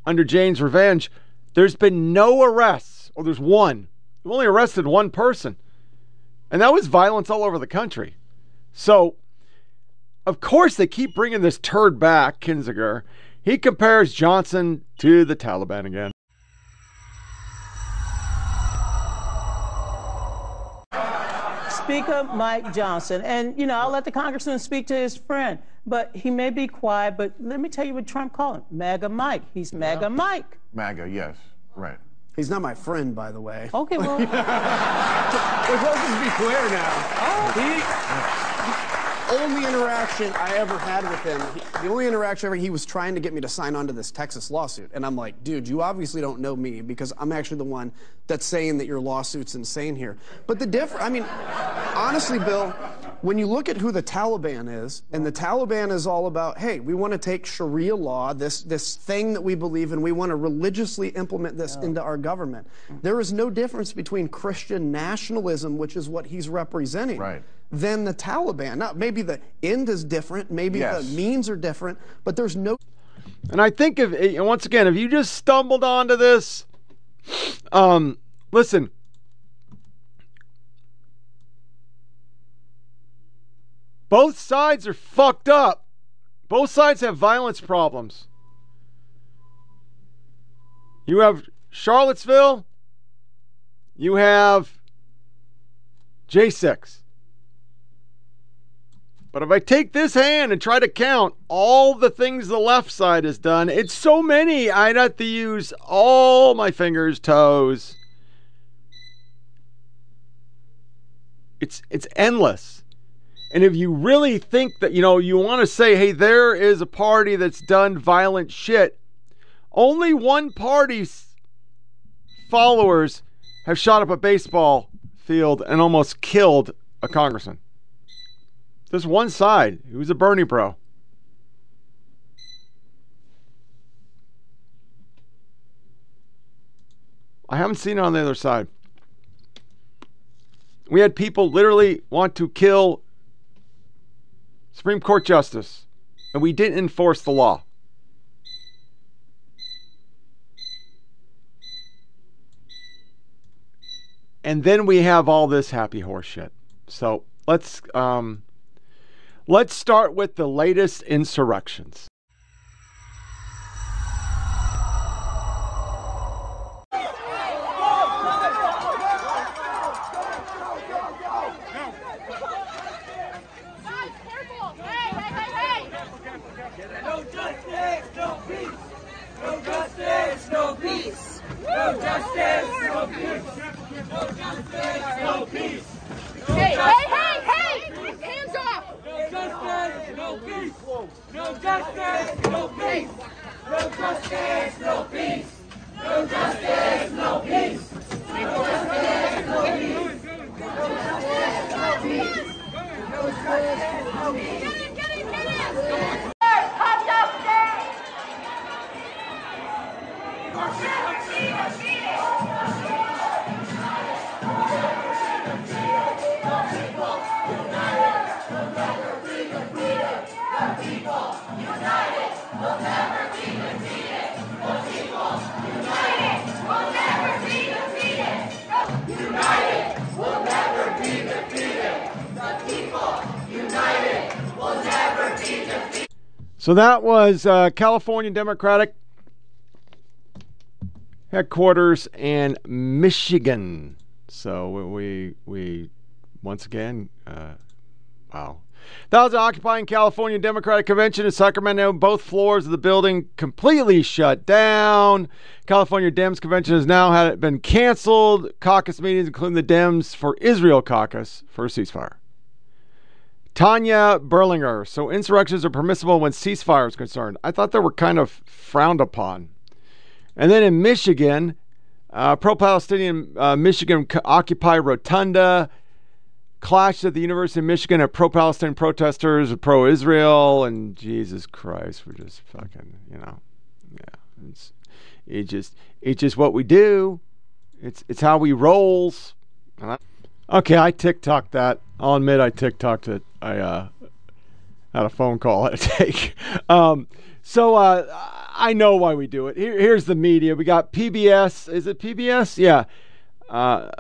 under Jane's revenge. There's been no arrests, or there's one. They've only arrested one person. And that was violence all over the country. So of course, they keep bringing this turd back, Kinzinger. He compares Johnson to the Taliban again. Speaker Mike Johnson, and you know, I'll let the congressman speak to his friend, but he may be quiet. But let me tell you what Trump called him: MAGA Mike. He's MAGA yeah. Mike. MAGA, yes, right. He's not my friend, by the way. Okay, well. We're supposed to be clear now. Oh. He, only interaction I ever had with him, the only interaction ever, he was trying to get me to sign on to this Texas lawsuit. And I'm like, dude, you obviously don't know me because I'm actually the one that's saying that your lawsuit's insane here. But the difference, I mean, honestly, Bill, when you look at who the Taliban is, and the Taliban is all about, hey, we want to take Sharia law, this, this thing that we believe in, we want to religiously implement this into our government. There is no difference between Christian nationalism, which is what he's representing. Right than the Taliban. Now, maybe the end is different, maybe yes. the means are different, but there's no. And I think if eh, once again, if you just stumbled onto this, um, listen. Both sides are fucked up. Both sides have violence problems. You have Charlottesville. You have J6. But if I take this hand and try to count all the things the left side has done, it's so many, I'd have to use all my fingers, toes. It's it's endless. And if you really think that, you know, you want to say, hey, there is a party that's done violent shit, only one party's followers have shot up a baseball field and almost killed a congressman. There's one side who's a Bernie bro. I haven't seen it on the other side. We had people literally want to kill Supreme Court Justice, and we didn't enforce the law. And then we have all this happy horse shit. So let's um, Let's start with the latest insurrections. No justice, no peace. No justice, no peace. No justice, no peace. No justice, no peace. So that was uh, California Democratic headquarters in Michigan. So we we once again, uh, wow. That was an occupying California Democratic Convention in Sacramento. Both floors of the building completely shut down. California Dems convention has now had been canceled. Caucus meetings, including the Dems for Israel caucus, for a ceasefire. Tanya Berlinger. So insurrections are permissible when ceasefire is concerned. I thought they were kind of frowned upon. And then in Michigan, uh, pro Palestinian uh, Michigan Occupy Rotunda clash at the University of Michigan at pro Palestinian protesters, pro-Israel, and Jesus Christ, we're just fucking, you know, yeah, it's it just it's just what we do. It's it's how we rolls. Okay, I TikTok that. I'll admit I TikToked it. I uh, had a phone call I had to take. Um, so uh, I know why we do it. Here, here's the media. We got PBS. Is it PBS? Yeah. Uh,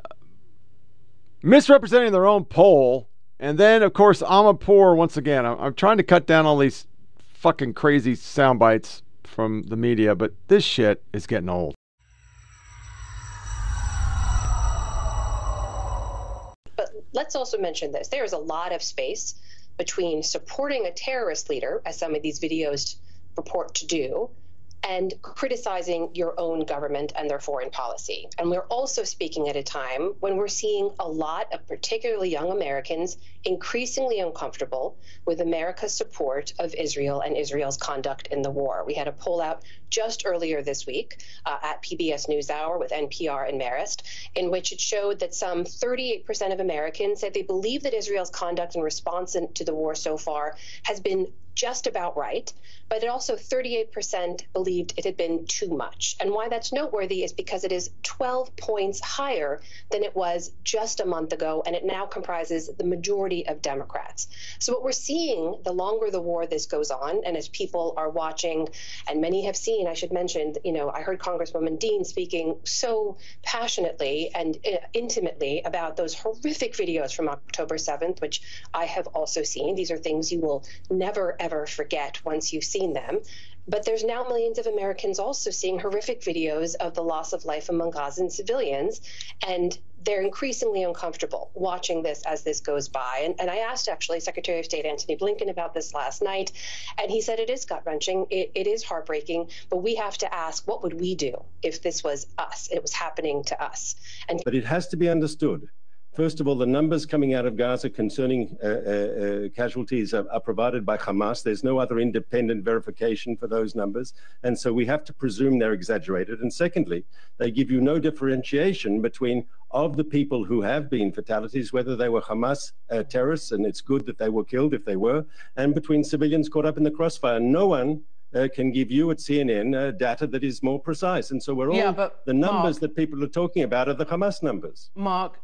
misrepresenting their own poll. And then, of course, Amanpour, once again, I'm, I'm trying to cut down all these fucking crazy sound bites from the media, but this shit is getting old. Let's also mention this. There is a lot of space between supporting a terrorist leader, as some of these videos purport to do, and criticizing your own government and their foreign policy. And we're also speaking at a time when we're seeing a lot of particularly young Americans increasingly uncomfortable with America's support of Israel and Israel's conduct in the war. We had a poll out just earlier this week uh, at PBS NewsHour with NPR and Marist, in which it showed that some 38% of Americans said they believe that Israel's conduct in response to the war so far has been just about right, but it also 38% believed it had been too much. And why that's noteworthy is because it is 12 points higher than it was just a month ago, and it now comprises the majority of Democrats. So, what we're seeing the longer the war this goes on, and as people are watching, and many have seen, I should mention, you know, I heard Congresswoman Dean speaking so passionately and uh, intimately about those horrific videos from October 7th, which I have also seen. These are things you will never, ever forget once you've seen them. But there's now millions of Americans also seeing horrific videos of the loss of life among Gazan civilians. And they're increasingly uncomfortable watching this as this goes by. And, and I asked actually Secretary of State Antony Blinken about this last night, and he said it is gut wrenching, it, it is heartbreaking, but we have to ask what would we do if this was us, it was happening to us. And but it has to be understood First of all, the numbers coming out of Gaza concerning uh, uh, uh, casualties are, are, provided by Hamas. There's no other independent verification for those numbers. And so we have to presume they're exaggerated. And secondly, they give you no differentiation between of the people who have been fatalities, whether they were Hamas uh, terrorists, and it's good that they were killed if they were, and between civilians caught up in the crossfire. No one uh, can give you at CNN uh, data that is more precise. And so we're all, yeah, the numbers Mark, that people are talking about are the Hamas numbers. Mark,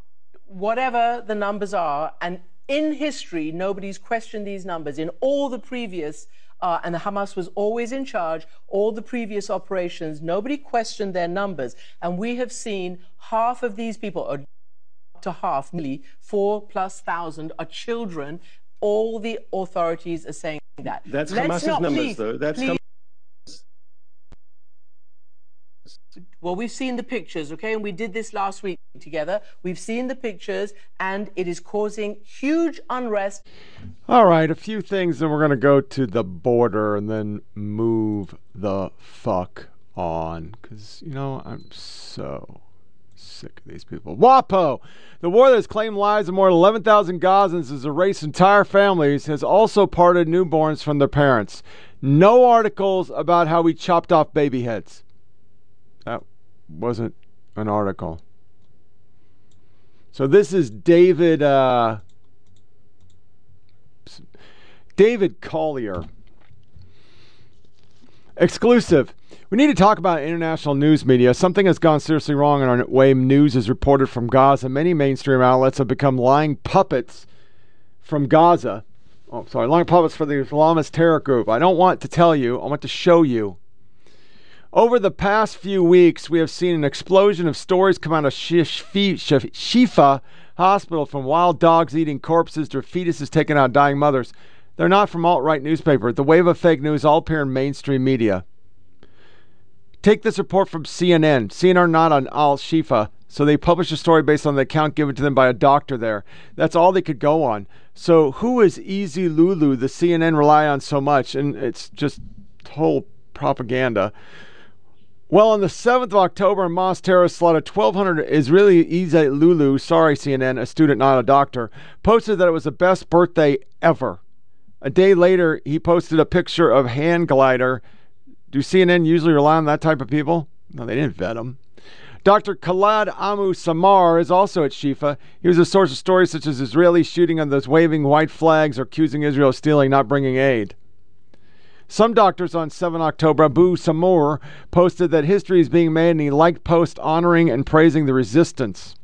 whatever the numbers are, and in history, nobody's questioned these numbers. In all the previous, uh, and Hamas was always in charge, all the previous operations, nobody questioned their numbers. And we have seen half of these people, or to half, nearly four plus thousand, are children. All the authorities are saying that. That's Let's Hamas's numbers, please, though. That's please, Well, we've seen the pictures, okay? And we did this last week together. We've seen the pictures, and it is causing huge unrest. All right, a few things, and we're going to go to the border and then move the fuck on. Because, you know, I'm so sick of these people. WAPO! The war that has claimed lives of more than 11,000 Gazans has erased entire families, has also parted newborns from their parents. No articles about how we chopped off baby heads. That wasn't an article. So this is David uh, David Collier. Exclusive. We need to talk about international news media. Something has gone seriously wrong in our way news is reported from Gaza. Many mainstream outlets have become lying puppets from Gaza. Oh, sorry, lying puppets for the Islamist terror group. I don't want to tell you, I want to show you. Over the past few weeks, we have seen an explosion of stories come out of Shifa Hospital from wild dogs eating corpses to fetuses taking out dying mothers. They're not from alt right newspaper. The wave of fake news all appear in mainstream media. Take this report from CNN. CNN are not on Al Shifa, so they published a story based on the account given to them by a doctor there. That's all they could go on. So who is Easy Lulu? The CNN rely on so much, and it's just whole propaganda. Well, on the 7th of October, Hamas terrorists slaughtered 1,200 Israeli Ize Lulu, sorry CNN, a student, not a doctor, posted that it was the best birthday ever. A day later, he posted a picture of hand glider. Do CNN usually rely on that type of people? No, they didn't vet them. Dr. Khaled Amu Samar is also at Shifa. He was a source of stories such as Israelis shooting on those waving white flags or accusing Israel of stealing, not bringing aid. Some doctors on 7 October, Abu Samur, posted that history is being made and he liked posts honoring and praising the resistance.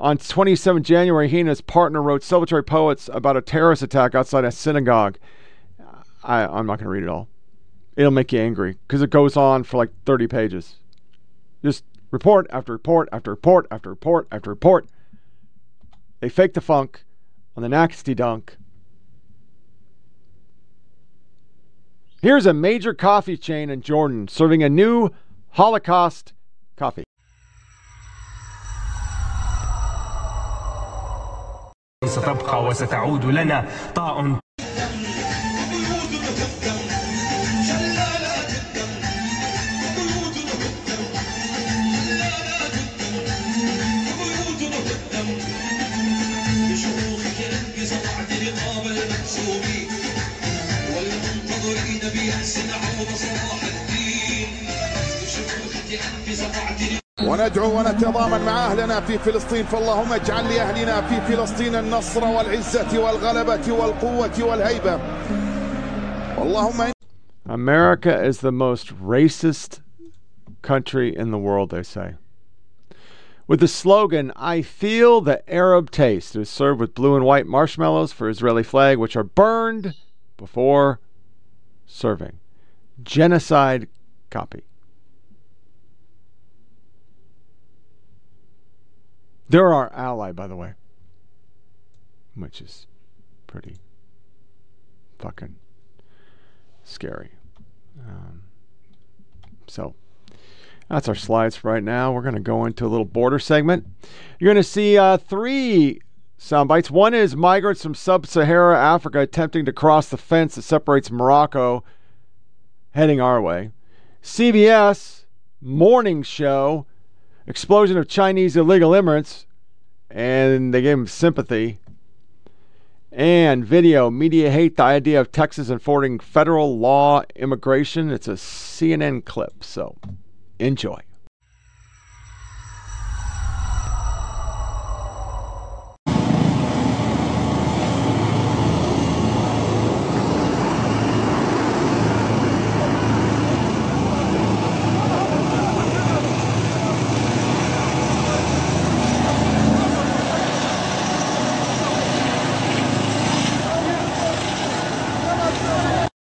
On 27 January, he and his partner wrote celebratory poets about a terrorist attack outside a synagogue. I, I'm not going to read it all. It'll make you angry because it goes on for like 30 pages. Just report after report after report after report after report. They fake the funk on the nasty dunk. Here's a major coffee chain in Jordan serving a new Holocaust coffee. ستبقى وستعود لنا طاع وندعو ونتضامن مع أهلنا في فلسطين فاللهم اجعل لأهلنا في فلسطين النصر والعزة والغلبة والقوة والهيبة اللهم America is the most racist country in the world, they say. With the slogan, I feel the Arab taste, it is served with blue and white marshmallows for Israeli flag, which are burned before serving. Genocide copy. They're our ally, by the way, which is pretty fucking scary. Um, so that's our slides right now. We're going to go into a little border segment. You're going to see uh, three sound bites. One is migrants from sub Sahara Africa attempting to cross the fence that separates Morocco, heading our way. CBS morning show explosion of Chinese illegal immigrants, and they gave them sympathy. And video, media hate the idea of Texas enforcing federal law immigration. It's a CNN clip, so enjoy.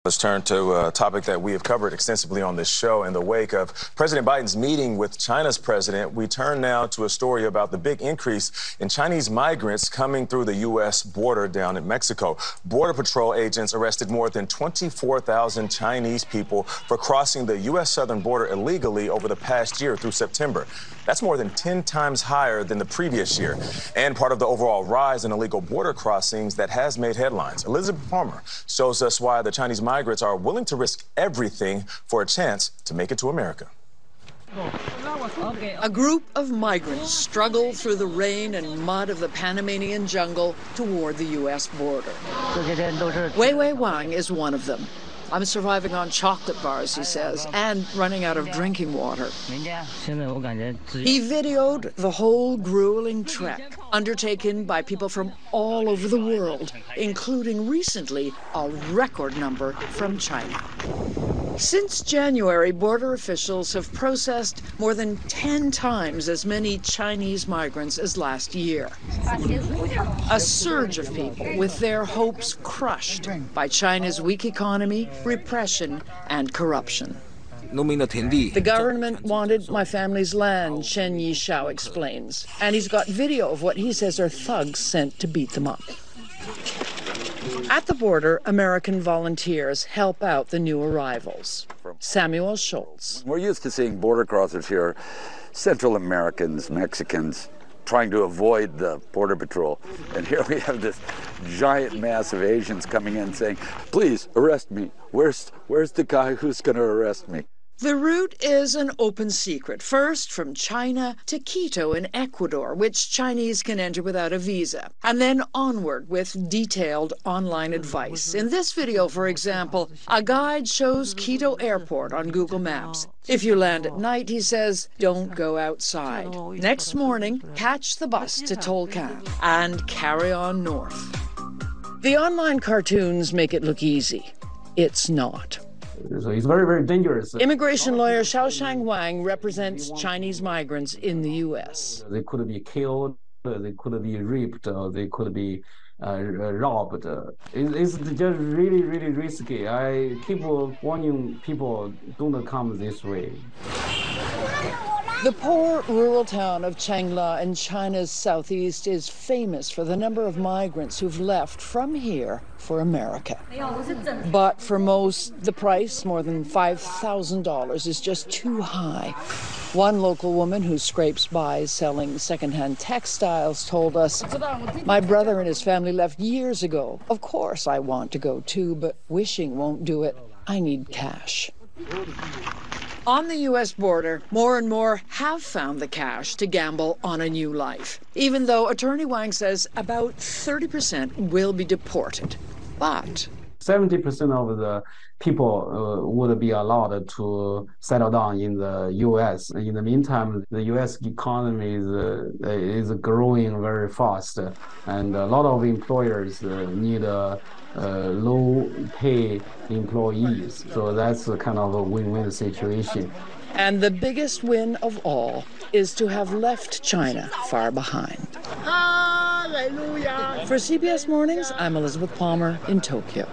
Let's turn to a topic that we have covered extensively on this show. In the wake of President Biden's meeting with China's president, we turn now to a story about the big increase in Chinese migrants coming through the U.S. border down in Mexico. Border Patrol agents arrested more than 24,000 Chinese people for crossing the U.S. southern border illegally over the past year through September. That's more than 10 times higher than the previous year, and part of the overall rise in illegal border crossings that has made headlines. Elizabeth Palmer shows us why the Chinese migrants are willing to risk everything for a chance to make it to America. A group of migrants struggle through the rain and mud of the Panamanian jungle toward the U.S. border. Wei Wei Wang is one of them. I'm surviving on chocolate bars, he says, and running out of drinking water. He videoed the whole grueling trek undertaken by people from all over the world, including recently a record number from China. Since January, border officials have processed more than 10 times as many Chinese migrants as last year. A surge of people with their hopes crushed by China's weak economy, repression, and corruption. The government wanted my family's land, Chen Yishao explains. And he's got video of what he says are thugs sent to beat them up. At the border, American volunteers help out the new arrivals. Samuel Schultz. We're used to seeing border crossers here, Central Americans, Mexicans, trying to avoid the border patrol. And here we have this giant mass of Asians coming in saying, please arrest me. Where's, where's the guy who's going to arrest me? The route is an open secret. First, from China to Quito in Ecuador, which Chinese can enter without a visa, and then onward with detailed online advice. In this video, for example, a guide shows Quito Airport on Google Maps. If you land at night, he says, don't go outside. Next morning, catch the bus to Tulcán and carry on north. The online cartoons make it look easy. It's not. So it's very, very dangerous. Immigration lawyer Xiaoshang Wang represents Chinese migrants in the U.S. They could be killed, they could be raped, or they could be uh, robbed. It's just really, really risky. I keep warning people don't come this way. The poor rural town of Changle in China's southeast is famous for the number of migrants who've left from here for America. But for most, the price, more than $5,000, is just too high. One local woman who scrapes by selling secondhand textiles told us, My brother and his family left years ago. Of course, I want to go too, but wishing won't do it. I need cash. On the U.S. border, more and more have found the cash to gamble on a new life, even though Attorney Wang says about 30% will be deported. But 70% of the people uh, would be allowed to settle down in the U.S. In the meantime, the U.S. economy is uh, is growing very fast, and a lot of employers uh, need low pay employees. So that's kind of a win-win situation. And the biggest win of all is to have left China far behind. Hallelujah. For CBS Mornings, I'm Elizabeth Palmer in Tokyo.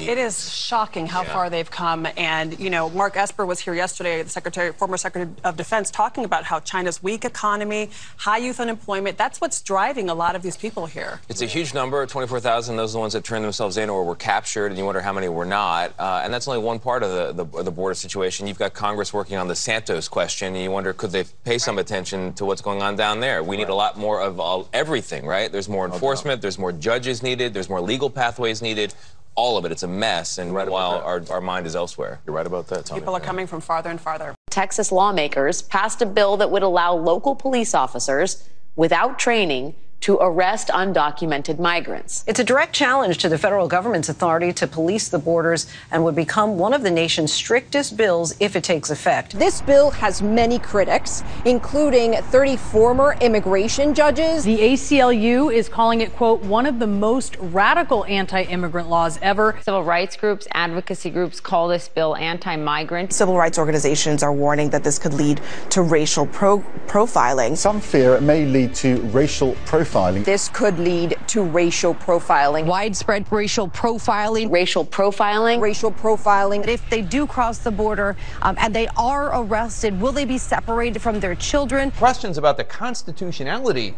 It is shocking how yeah. far they've come. And, you know, Mark Esper was here yesterday, the Secretary, former Secretary of Defense, talking about how China's weak economy, high youth unemployment, that's what's driving a lot of these people here. It's a huge number, 24,000. Those are the ones that turned themselves in or were captured, and you wonder how many were not. Uh, and that's only one part of the, the, the, border situation. You've got Congress working on the Santos question, and you wonder could they pay some attention to what's going on down there? We need a lot more of all, everything, right? There's more enforcement, there's more judges needed, there's more legal pathways needed all of it. It's a mess, and right while our, our mind is elsewhere. You're right about that, Tony. People are coming from farther and farther. Texas lawmakers passed a bill that would allow local police officers without training to arrest undocumented migrants. It's a direct challenge to the federal government's authority to police the borders and would become one of the nation's strictest bills if it takes effect. This bill has many critics, including 30 former immigration judges. The ACLU is calling it, quote, one of the most radical anti immigrant laws ever. Civil rights groups, advocacy groups call this bill anti migrant. Civil rights organizations are warning that this could lead to racial pro- profiling. Some fear it may lead to racial profiling profiling. This could lead to racial profiling. Widespread racial profiling. Racial profiling. Racial profiling. If they do cross the border um, and they are arrested, will they be separated from their children? Questions about the constitutionality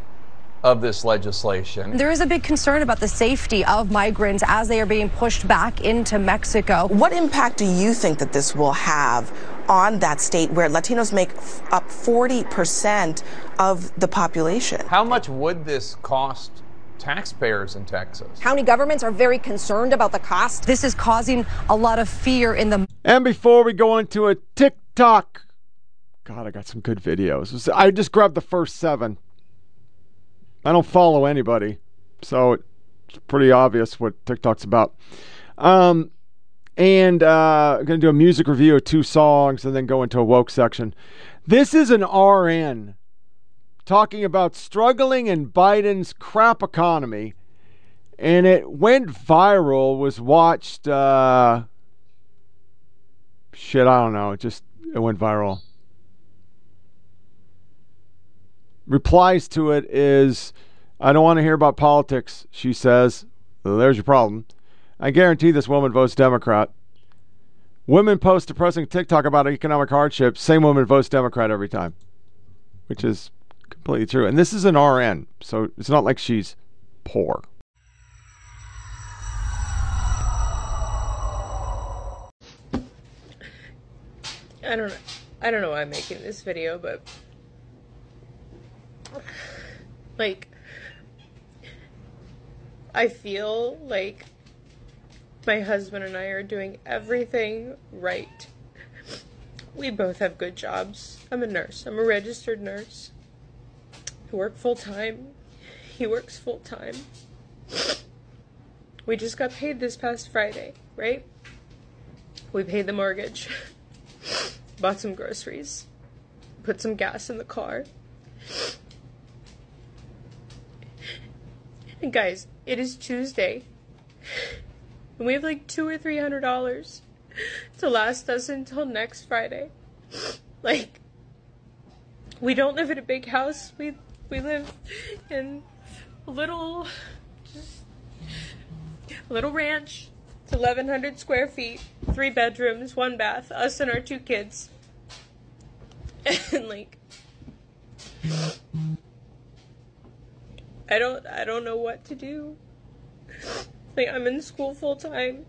of this legislation. There is a big concern about the safety of migrants as they are being pushed back into Mexico. What impact do you think that this will have on that state where Latinos make up 40% of the population? How much would this cost taxpayers in Texas. County governments are very concerned about the cost. This is causing a lot of fear in the. And before we go into a TikTok, God, I got some good videos. I just grabbed the first seven. I don't follow anybody, so it's pretty obvious what TikTok's about. Um, and uh, I'm going to do a music review of two songs and then go into a woke section. This is an RN talking about struggling in Biden's crap economy, and it went viral. Was watched. Uh, shit, I don't know. It just it went viral. replies to it is, I don't want to hear about politics, she says. Well, there's your problem. I guarantee this woman votes Democrat. Women post depressing TikTok about economic hardship. Same woman votes Democrat every time, which is completely true. And this is an RN, so it's not like she's poor. I don't know. I don't know why I'm making this video, but like I feel like my husband and I are doing everything right. we both have good jobs. I'm a nurse. I'm a registered nurse. I work full time. He works full time. We just got paid this past Friday, right? We paid the mortgage. Bought some groceries. Put some gas in the car. And guys, it is Tuesday. And we have like two or three hundred dollars to last us until next Friday. Like, we don't live in a big house. We we live in a little, just a little ranch. It's 1,100 square feet, three bedrooms, one bath, us and our two kids. And like, I don't I don't know what to do. Like I'm in school full time.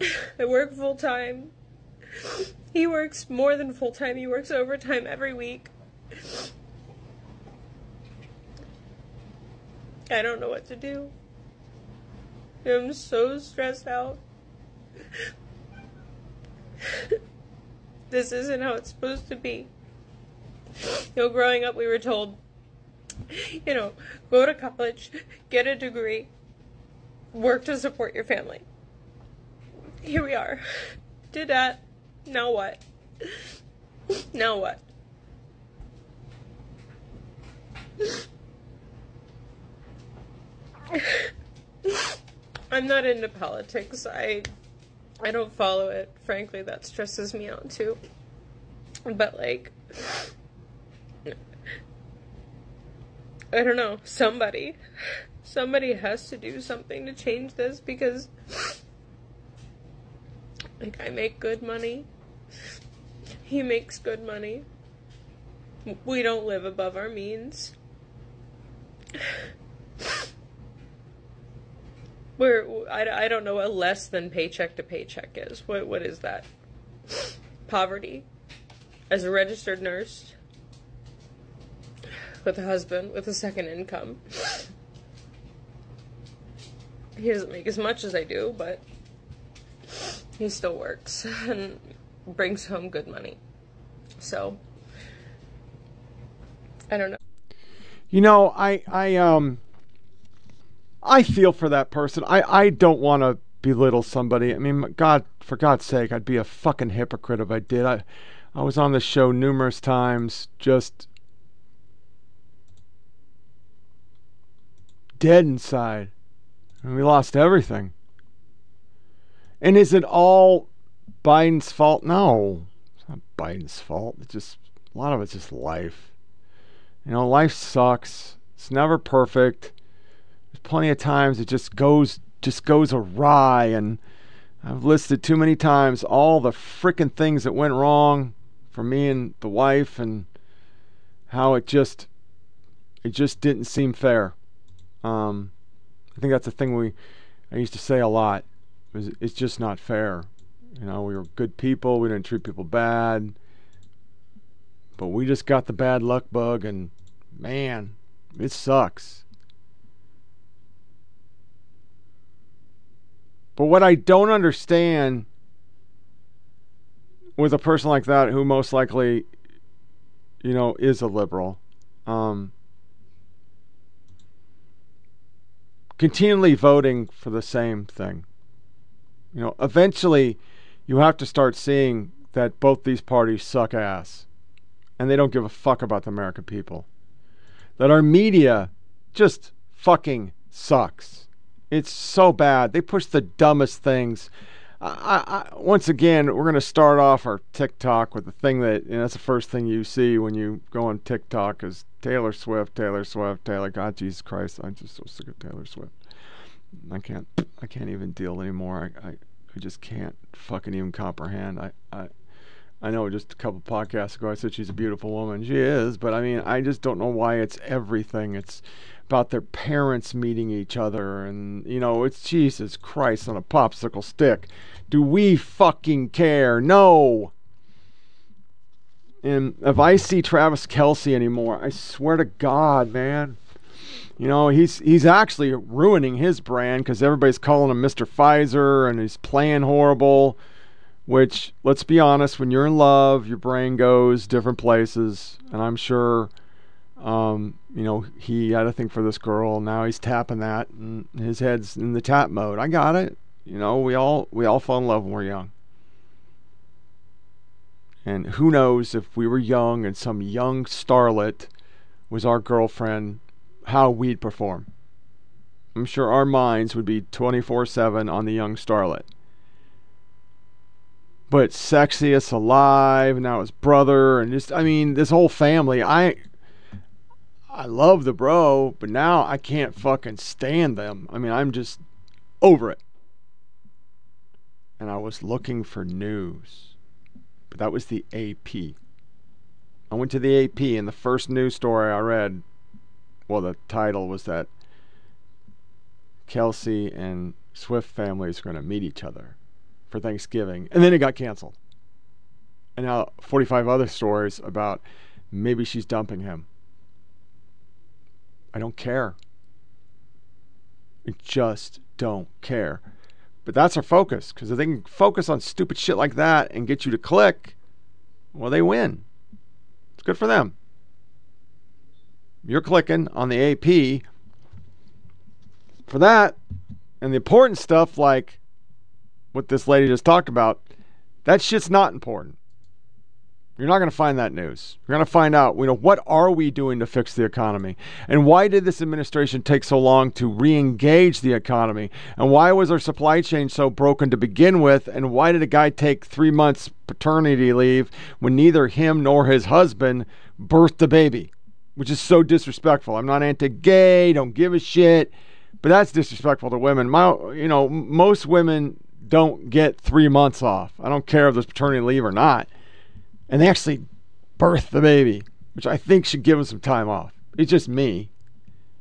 I work full time. He works more than full time. He works overtime every week. I don't know what to do. I'm so stressed out. this isn't how it's supposed to be. You know, growing up, we were told, you know, go to college, get a degree, work to support your family. Here we are. Did that. Now what? Now what? I'm not into politics. I I don't follow it. Frankly, that stresses me out too. But like I don't know, somebody somebody has to do something to change this because like I make good money. He makes good money. We don't live above our means. We're I, I don't know what less than paycheck to paycheck is. What what is that? Poverty. As a registered nurse with a husband with a second income. He doesn't make as much as I do, but he still works and brings home good money. So I don't know. You know, I I um I feel for that person. I I don't want to belittle somebody. I mean, God, for God's sake, I'd be a fucking hypocrite if I did. I I was on the show numerous times, just dead inside. And we lost everything. And is it all Biden's fault? No. It's not Biden's fault. It's just a lot of it's just life. You know, life sucks. It's never perfect. There's plenty of times it just goes just goes awry and I've listed too many times all the freaking things that went wrong for me and the wife and how it just it just didn't seem fair. Um, I think that's a thing we I used to say a lot. Was it's just not fair. You know, we were good people. We didn't treat people bad, but we just got the bad luck bug, and man, it sucks. But what I don't understand with a person like that, who most likely, you know, is a liberal, um, continually voting for the same thing. You know, eventually you have to start seeing that both these parties suck ass and they don't give a fuck about the American people. That our media just fucking sucks. It's so bad. They push the dumbest things. I, I, once again, we're going to start off our TikTok with the thing that, know, that's the first thing you see when you go on TikTok is Taylor Swift, Taylor Swift, Taylor. God, Jesus Christ, I'm just so sick of Taylor Swift. I can't, I can't even deal anymore. I, I, I just can't fucking even comprehend. I, I, I know just a couple podcasts ago I said she's a beautiful woman. She is, but I mean, I just don't know why it's everything. It's about their parents meeting each other and you know it's jesus christ on a popsicle stick. Do we fucking care? No. And if i see travis Kelce anymore i swear to god man. You know he's he's actually ruining his brand because everybody's calling him mr pfizer and he's playing horrible Which, let's be honest, when you're in love, your brain goes different places, and I'm sure, um, you know, he had a thing for this girl. Now he's tapping that, and his head's in the tap mode. I got it. You know, we all we all fall in love when we're young. And who knows if we were young and some young starlet was our girlfriend, how we'd perform. I'm sure our minds would be 24 7 on the young starlet. But sexiest alive, and now his brother, and just, I mean, this whole family. I. I love the bro, but now I can't fucking stand them. I mean, I'm just over it. And I was looking for news, but that was the AP. I went to the AP, and the first news story I read, well, the title was that Kelce and Swift families are going to meet each other for Thanksgiving, and then it got canceled. And now 45 other stories about maybe she's dumping him. I don't care. I just don't care. But that's our focus because if they can focus on stupid shit like that and get you to click, well, they win. It's good for them. You're clicking on the AP for that, and the important stuff like what this lady just talked about, that shit's not important. You're not going to find that news. You're going to find out, you know, what are we doing to fix the economy? And why did this administration take so long to re-engage the economy? And why was our supply chain so broken to begin with? And why did a guy take 3 months paternity leave when neither him nor his husband birthed a baby? Which is so disrespectful. I'm not anti-gay, don't give a shit, but that's disrespectful to women. My, you know, most women don't get 3 months off. I don't care if there's paternity leave or not and they actually birthed the baby, which I think should give them some time off. It's just me.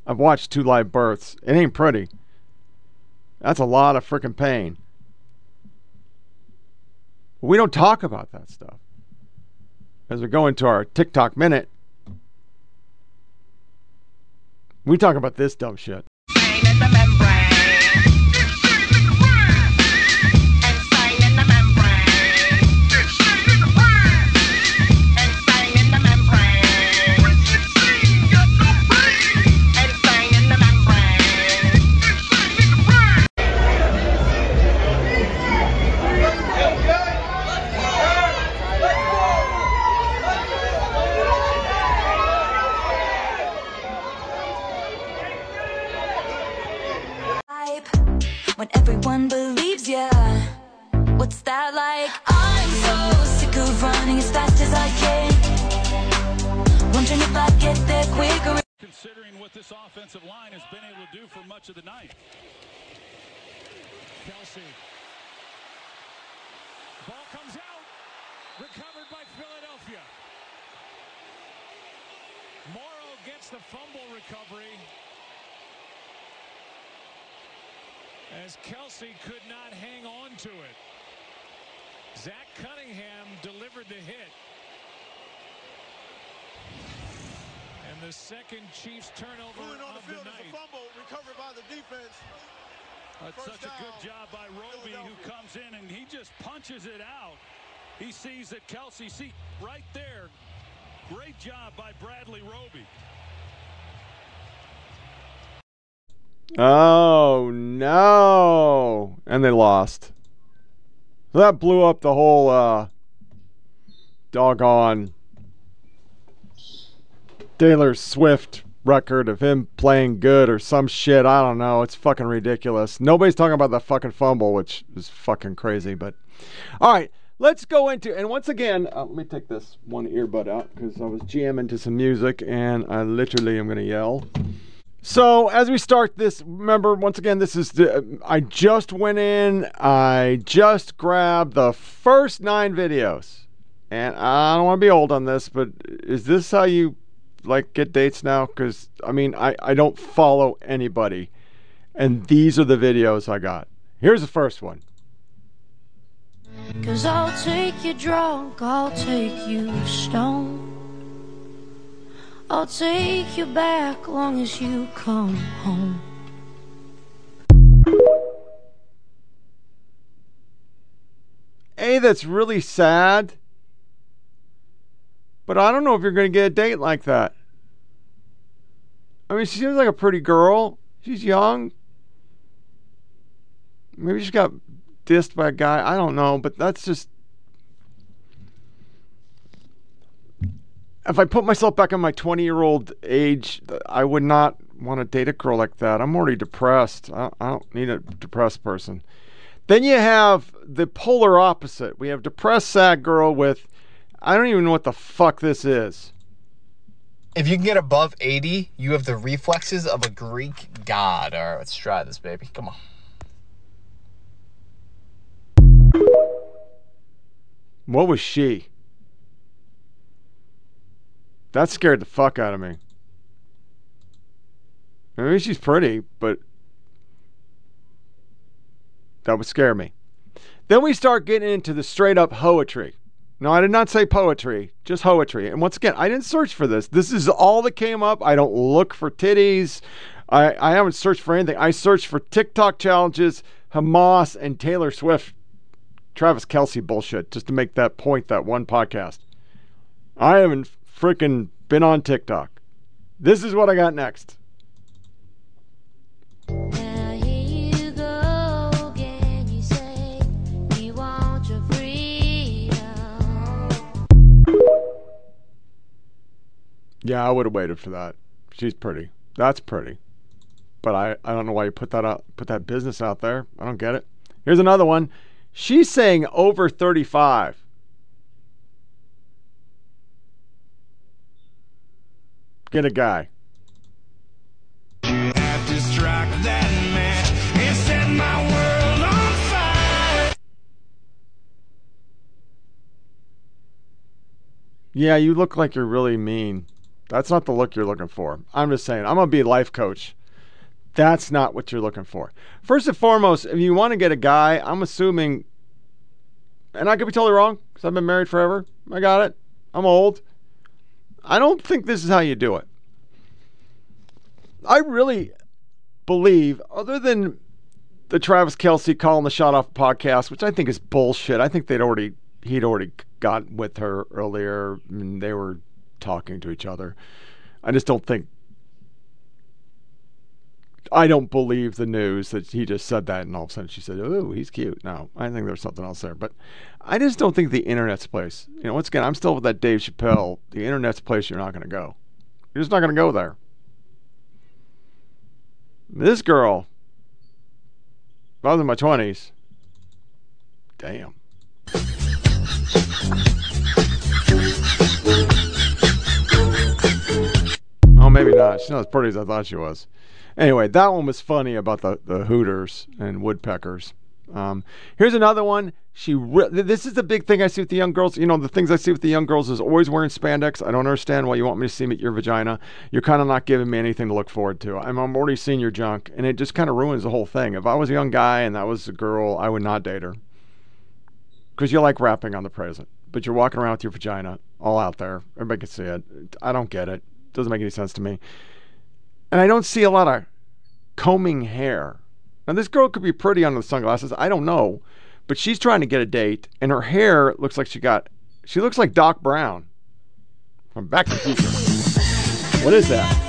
I've watched two live births. It ain't pretty. That's a lot of freaking pain. We don't talk about that stuff. As we go into our TikTok minute, we talk about this dumb shit. When everyone believes ya. What's that like? I'm so sick of running as fast as I can. Wondering if I get there quicker. Considering what this offensive line has been able to do for much of the night. Kelce Ball comes out. Recovered by Philadelphia. Morrow gets the fumble recovery. As Kelce could not hang on to it. Zach Cunningham delivered the hit. And the second Chiefs turnover Moving on the field the is a fumble recovered by the defense. That's First such a good job by Roby who comes in and he just punches it out. He sees that Kelce see, right there. Great job by Bradley Roby. Oh no! And they lost. So that blew up the whole uh, doggone Taylor Swift record of him playing good or some shit. I don't know. It's fucking ridiculous. Nobody's talking about the fucking fumble, which is fucking crazy. But all right, let's go into and once again, uh, let me take this one earbud out because I was jamming to some music and I literally am gonna yell. So as we start this, remember once again, this is the, I just went in, I just grabbed the first nine videos, and I don't want to be old on this, but is this how you like get dates now? Because I mean, I I don't follow anybody, and these are the videos I got. Here's the first one. Cause I'll take you drunk, I'll take you stoned. I'll take you back long as you come home. A, that's really sad. But I don't know if you're going to get a date like that. I mean, she seems like a pretty girl. She's young. Maybe she got dissed by a guy. I don't know, but that's just. If I put myself back in my 20 year old age, I would not want to date a girl like that. I'm already depressed. I, I don't need a depressed person. Then you have the polar opposite. We have depressed, sad girl with, I don't even know what the fuck this is. If you can get above 80, you have the reflexes of a Greek god. All right, let's try this, baby. Come on. What was she? That scared the fuck out of me. Maybe she's pretty, but that would scare me. Then we start getting into the straight up poetry. No, I did not say poetry, just poetry. And once again, I didn't search for this. This is all that came up. I don't look for titties. I, I haven't searched for anything. I searched for TikTok challenges, Hamas, and Taylor Swift, Travis Kelce bullshit, just to make that point that one podcast. I haven't freaking been on TikTok. This is what I got next. Yeah, I would have waited for that. She's pretty. That's pretty. But I, I don't know why you put that out put that business out there. I don't get it. Here's another one. She's saying over 35. Get a guy. Yeah, you look like you're really mean. That's not the look you're looking for. I'm just saying, I'm going to be a life coach. That's not what you're looking for. First and foremost, if you want to get a guy, I'm assuming, and I could be totally wrong because I've been married forever. I got it. I'm old. I don't think this is how you do it. I really believe, other than the Travis Kelce calling the shot off podcast, which I think is bullshit. I think they'd already he'd already got with her earlier. and they were talking to each other. I just don't think. I don't believe the news that he just said that and all of a sudden she said, "Oh, he's cute." No, I think there's something else there. But I just don't think the internet's place. You know, once again, I'm still with that Dave Chappelle. The internet's place you're not going to go. You're just not going to go there. This girl, if I was in my 20s, damn. Oh, maybe not. She's not as pretty as I thought she was. Anyway, that one was funny about the, the hooters and woodpeckers. Um, here's another one. She re- this is the big thing I see with the young girls. You know, the things I see with the young girls is always wearing spandex. I don't understand why you want me to see your vagina. You're kind of not giving me anything to look forward to. I'm, I'm already seeing your junk, and it just kind of ruins the whole thing. If I was a young guy and that was a girl, I would not date her because you like rapping on the present, but you're walking around with your vagina all out there. Everybody can see it. I don't get it. Doesn't make any sense to me. And I don't see a lot of combing hair. Now, this girl could be pretty under the sunglasses. I don't know. But she's trying to get a date, and her hair looks like she got. She looks like Doc Brown from Back to the Future. What is that?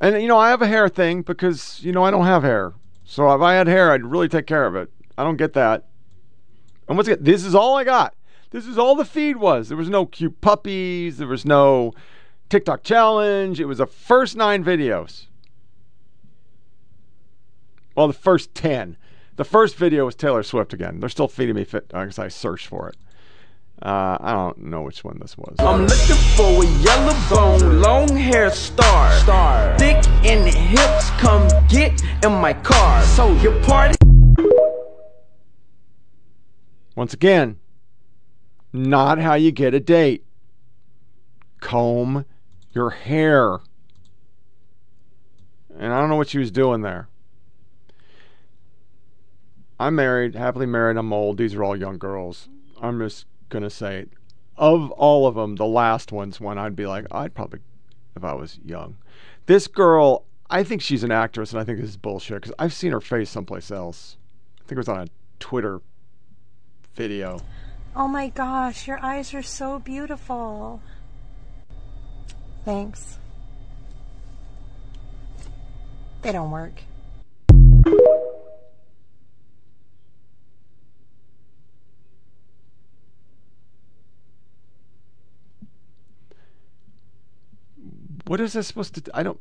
And you know, I have a hair thing because you know I don't have hair. So if I had hair, I'd really take care of it. I don't get that. And once again, this is all I got. This is all the feed was. There was no cute puppies. There was no TikTok challenge. It was the first nine videos. Well, the first 10. The first video was Taylor Swift again. They're still feeding me fit because I searched for it. Uh, I don't know which one this was. I'm looking for a yellow bone, long hair star. Star. Thick in the hips, come get in my car. So your party. Once again, not how you get a date. Comb your hair. And I don't know what she was doing there. I'm married, happily married. I'm old. These are all young girls. I'm just going to say, of all of them, the last one's one I'd be like, I'd probably, if I was young. This girl, I think she's an actress, and I think this is bullshit because I've seen her face someplace else. I think it was on a Twitter video. Oh my gosh, your eyes are so beautiful. Thanks. They don't work. What is this supposed to? I don't.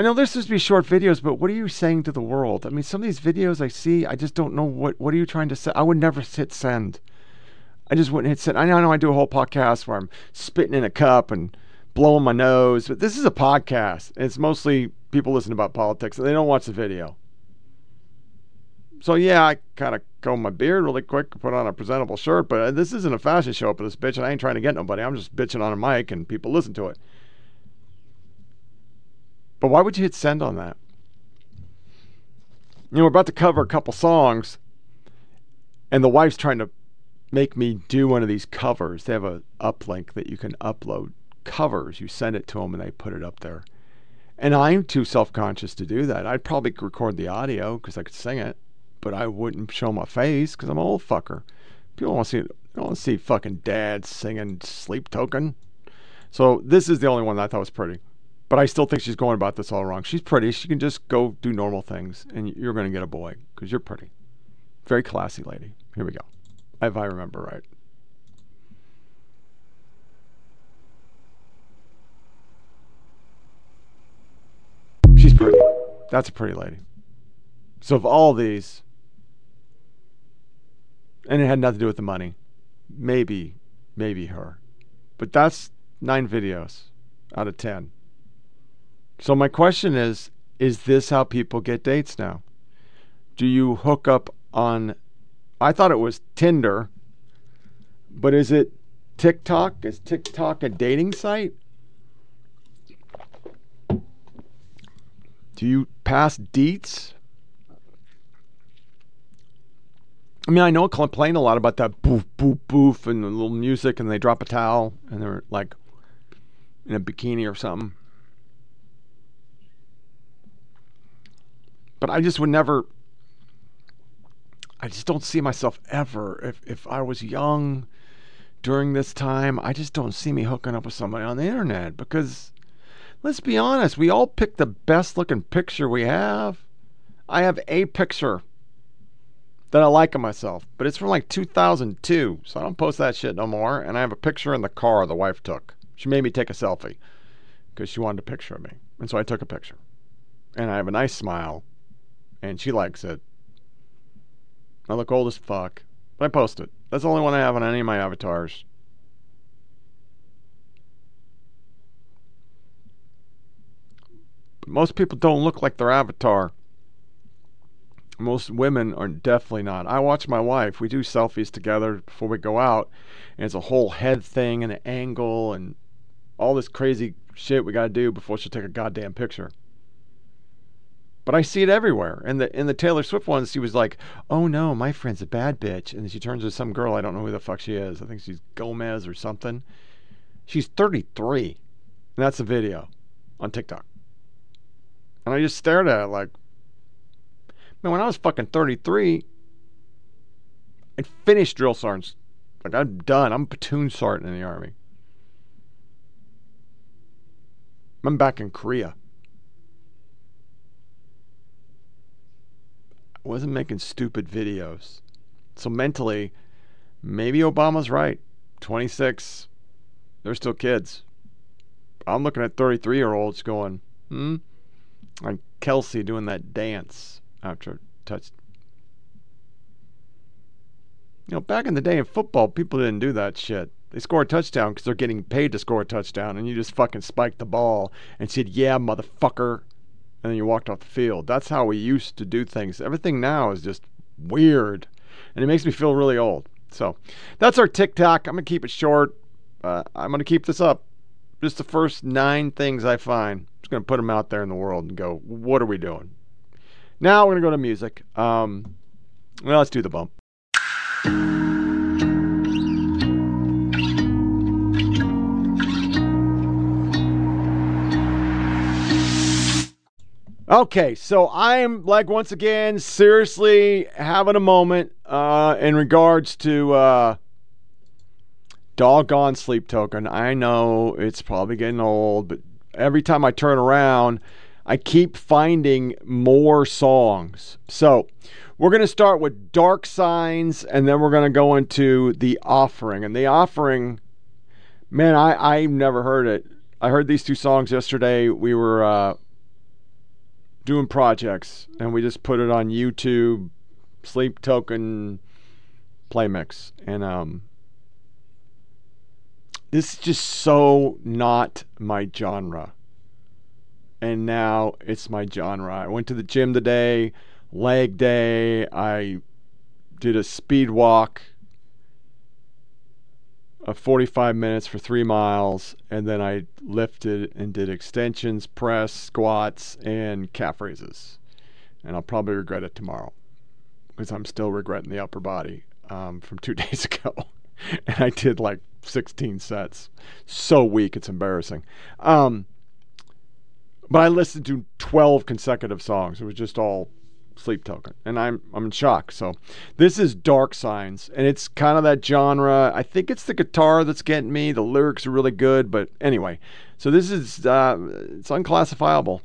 I know this supposed to be short videos, but what are you saying to the world? I mean, some of these videos I see, I just don't know what. What are you trying to say? I would never hit send. I just wouldn't hit send. I know I know I do a whole podcast where I'm spitting in a cup and blowing my nose, but this is a podcast. And It's mostly people listening about politics and they don't watch the video. So yeah, I kind of comb my beard really quick, put on a presentable shirt, but this isn't a fashion show up with this bitch, and I ain't trying to get nobody. I'm just bitching on a mic, and people listen to it. But why would you hit send on that? You know, we're about to cover a couple songs, and the wife's trying to make me do one of these covers. They have a uplink that you can upload covers. You send it to them, and they put it up there. And I'm too self conscious to do that. I'd probably record the audio because I could sing it, but I wouldn't show my face because I'm an old fucker. People want to see, don't want to see fucking dad singing "Sleep Token." So this is the only one that I thought was pretty. But I still think she's going about this all wrong. She's pretty. She can just go do normal things, and you're going to get a boy because you're pretty. Very classy lady. Here we go. If I remember right. She's pretty. That's a pretty lady. So of all these, and it had nothing to do with the money, maybe, maybe her. But that's nine videos out of ten. So my question is is this how people get dates now? Do you hook up on I thought it was Tinder, but is it TikTok? Is TikTok a dating site? Do you pass deets? I mean, I know I complain a lot about that boof, boof, boof, and the little music, and they drop a towel, and they're like in a bikini or something. But I just would never. I just don't see myself ever. If if I was young during this time, I just don't see me hooking up with somebody on the internet because let's be honest, we all pick the best looking picture we have. I have a picture that I like of myself, but it's from like 2002, so I don't post that shit no more. And I have a picture in the car the wife took. She made me take a selfie because she wanted a picture of me, and so I took a picture. And I have a nice smile, and she likes it. I look old as fuck, but I post it. That's the only one I have on any of my avatars. But most people don't look like their avatar. Most women are definitely not. I watch my wife. We do selfies together before we go out, and it's a whole head thing and an angle and all this crazy shit we got to do before she'll take a goddamn picture. But I see it everywhere. And the in the Taylor Swift ones, she was like, "Oh no, my friend's a bad bitch," and then she turns to some girl I don't know who the fuck she is. I think she's Gomez or something. She's 33, and that's a video on TikTok. And I just stared at it like, man, when I was fucking 33, I'd finished drill sergeants. Like I'm done. I'm platoon sergeant in the army. I'm back in Korea. I wasn't making stupid videos. So mentally, maybe Obama's right. 26, they're still kids. I'm looking at 33 year olds going, hmm? Like Kelce doing that dance after touch. You know, back in the day in football, people didn't do that shit. They score a touchdown because they're getting paid to score a touchdown, and you just fucking spiked the ball and said, "Yeah, motherfucker," and then you walked off the field. That's how we used to do things. Everything now is just weird, and it makes me feel really old. So that's our TikTok. I'm gonna keep it short. Uh, I'm gonna keep this up. Just the first nine things I find. Just gonna put them out there in the world and go, what are we doing? Now we're gonna go to music. Um, well, let's do the bump. Okay, so I'm like once again seriously having a moment uh, in regards to uh, doggone sleep token. I know it's probably getting old, but every time I turn around, I keep finding more songs. So we're going to start with Dark Signs, and then we're going to go into The Offering. And The Offering, man, I, I've never heard it. I heard these two songs yesterday. We were uh, doing projects, and we just put it on YouTube, Sleep Token Play Mix. And um, this is just so not my genre. And now it's my genre. I went to the gym today, leg day. I did a speed walk of 45 minutes for three miles, and then I lifted and did extensions, press, squats, and calf raises. And I'll probably regret it tomorrow because I'm still regretting the upper body um, from two days ago. and I did like 16 sets. So weak, it's embarrassing. Um, but I listened to 12 consecutive songs. It was just all sleep token and i'm i'm in shock. So this is dark signs and it's kind of that genre. I think it's the guitar that's getting me. The lyrics are really good but anyway. So this is uh, it's unclassifiable.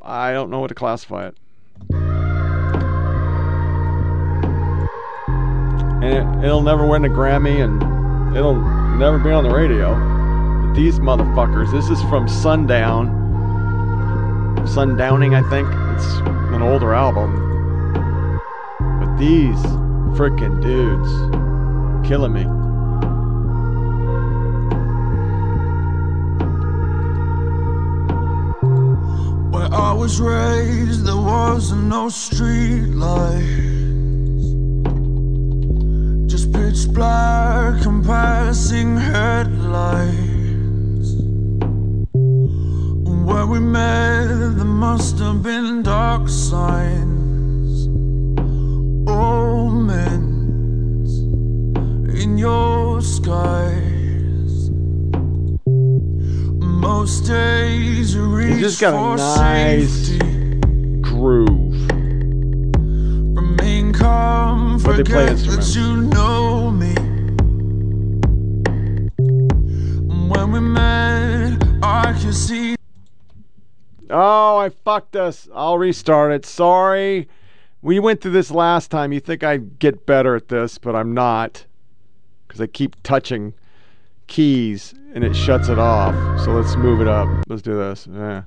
I don't know what to classify it. And it, it'll never win a grammy and it'll never be on the radio. But these motherfuckers this is from sundown sundowning i think it's an older album. But these freaking dudes killing me. Where I was raised, there wasn't no street lights. Just pitch black and passing headlights. Where we met, there must have been dark signs, omens in your skies. Most days you reach just got for a nice safety. groove. Remain calm, But they play forget that instruments. you know me. When we met, I could see. Oh, I fucked us. I'll restart it. Sorry. We went through this last time. You think I'd get better at this, but I'm not. Because I keep touching keys and it shuts it off. So let's move it up. Let's do this. Yeah.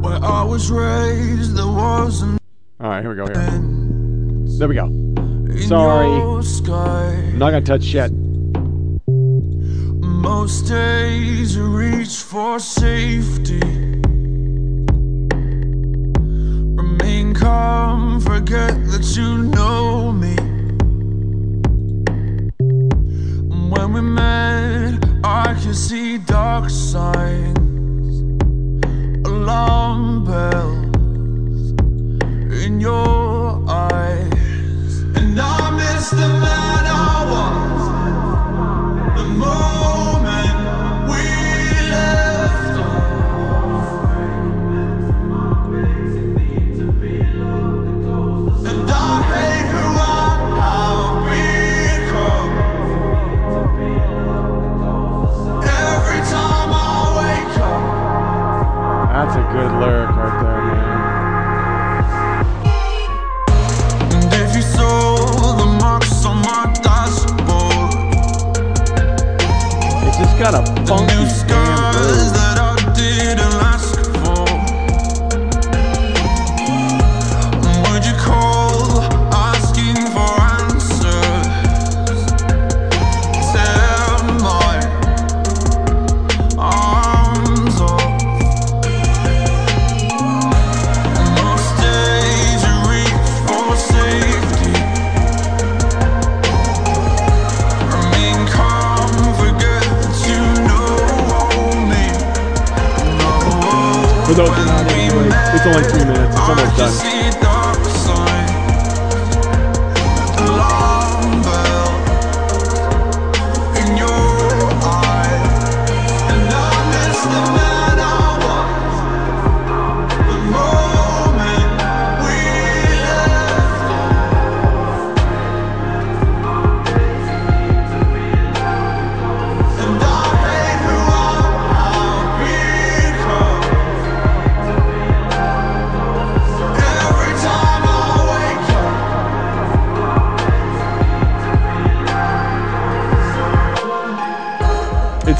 Where I was raised, there wasn't All right, here we go. Here. There we go. Sorry. I'm not going to touch shit. Most days you reach for safety. Remain calm, forget that you know me. When we met, I could see dark signs, alarm bells in your eyes, and I miss the man Got a funky It, it's only three minutes. It's almost done.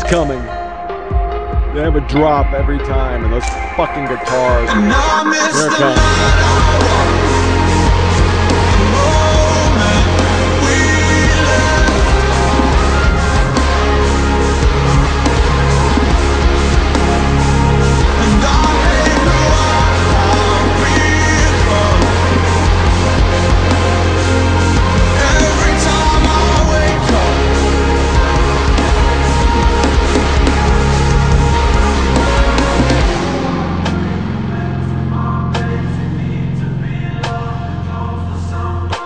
Coming. They have a drop every time, and those fucking guitars. Here it comes.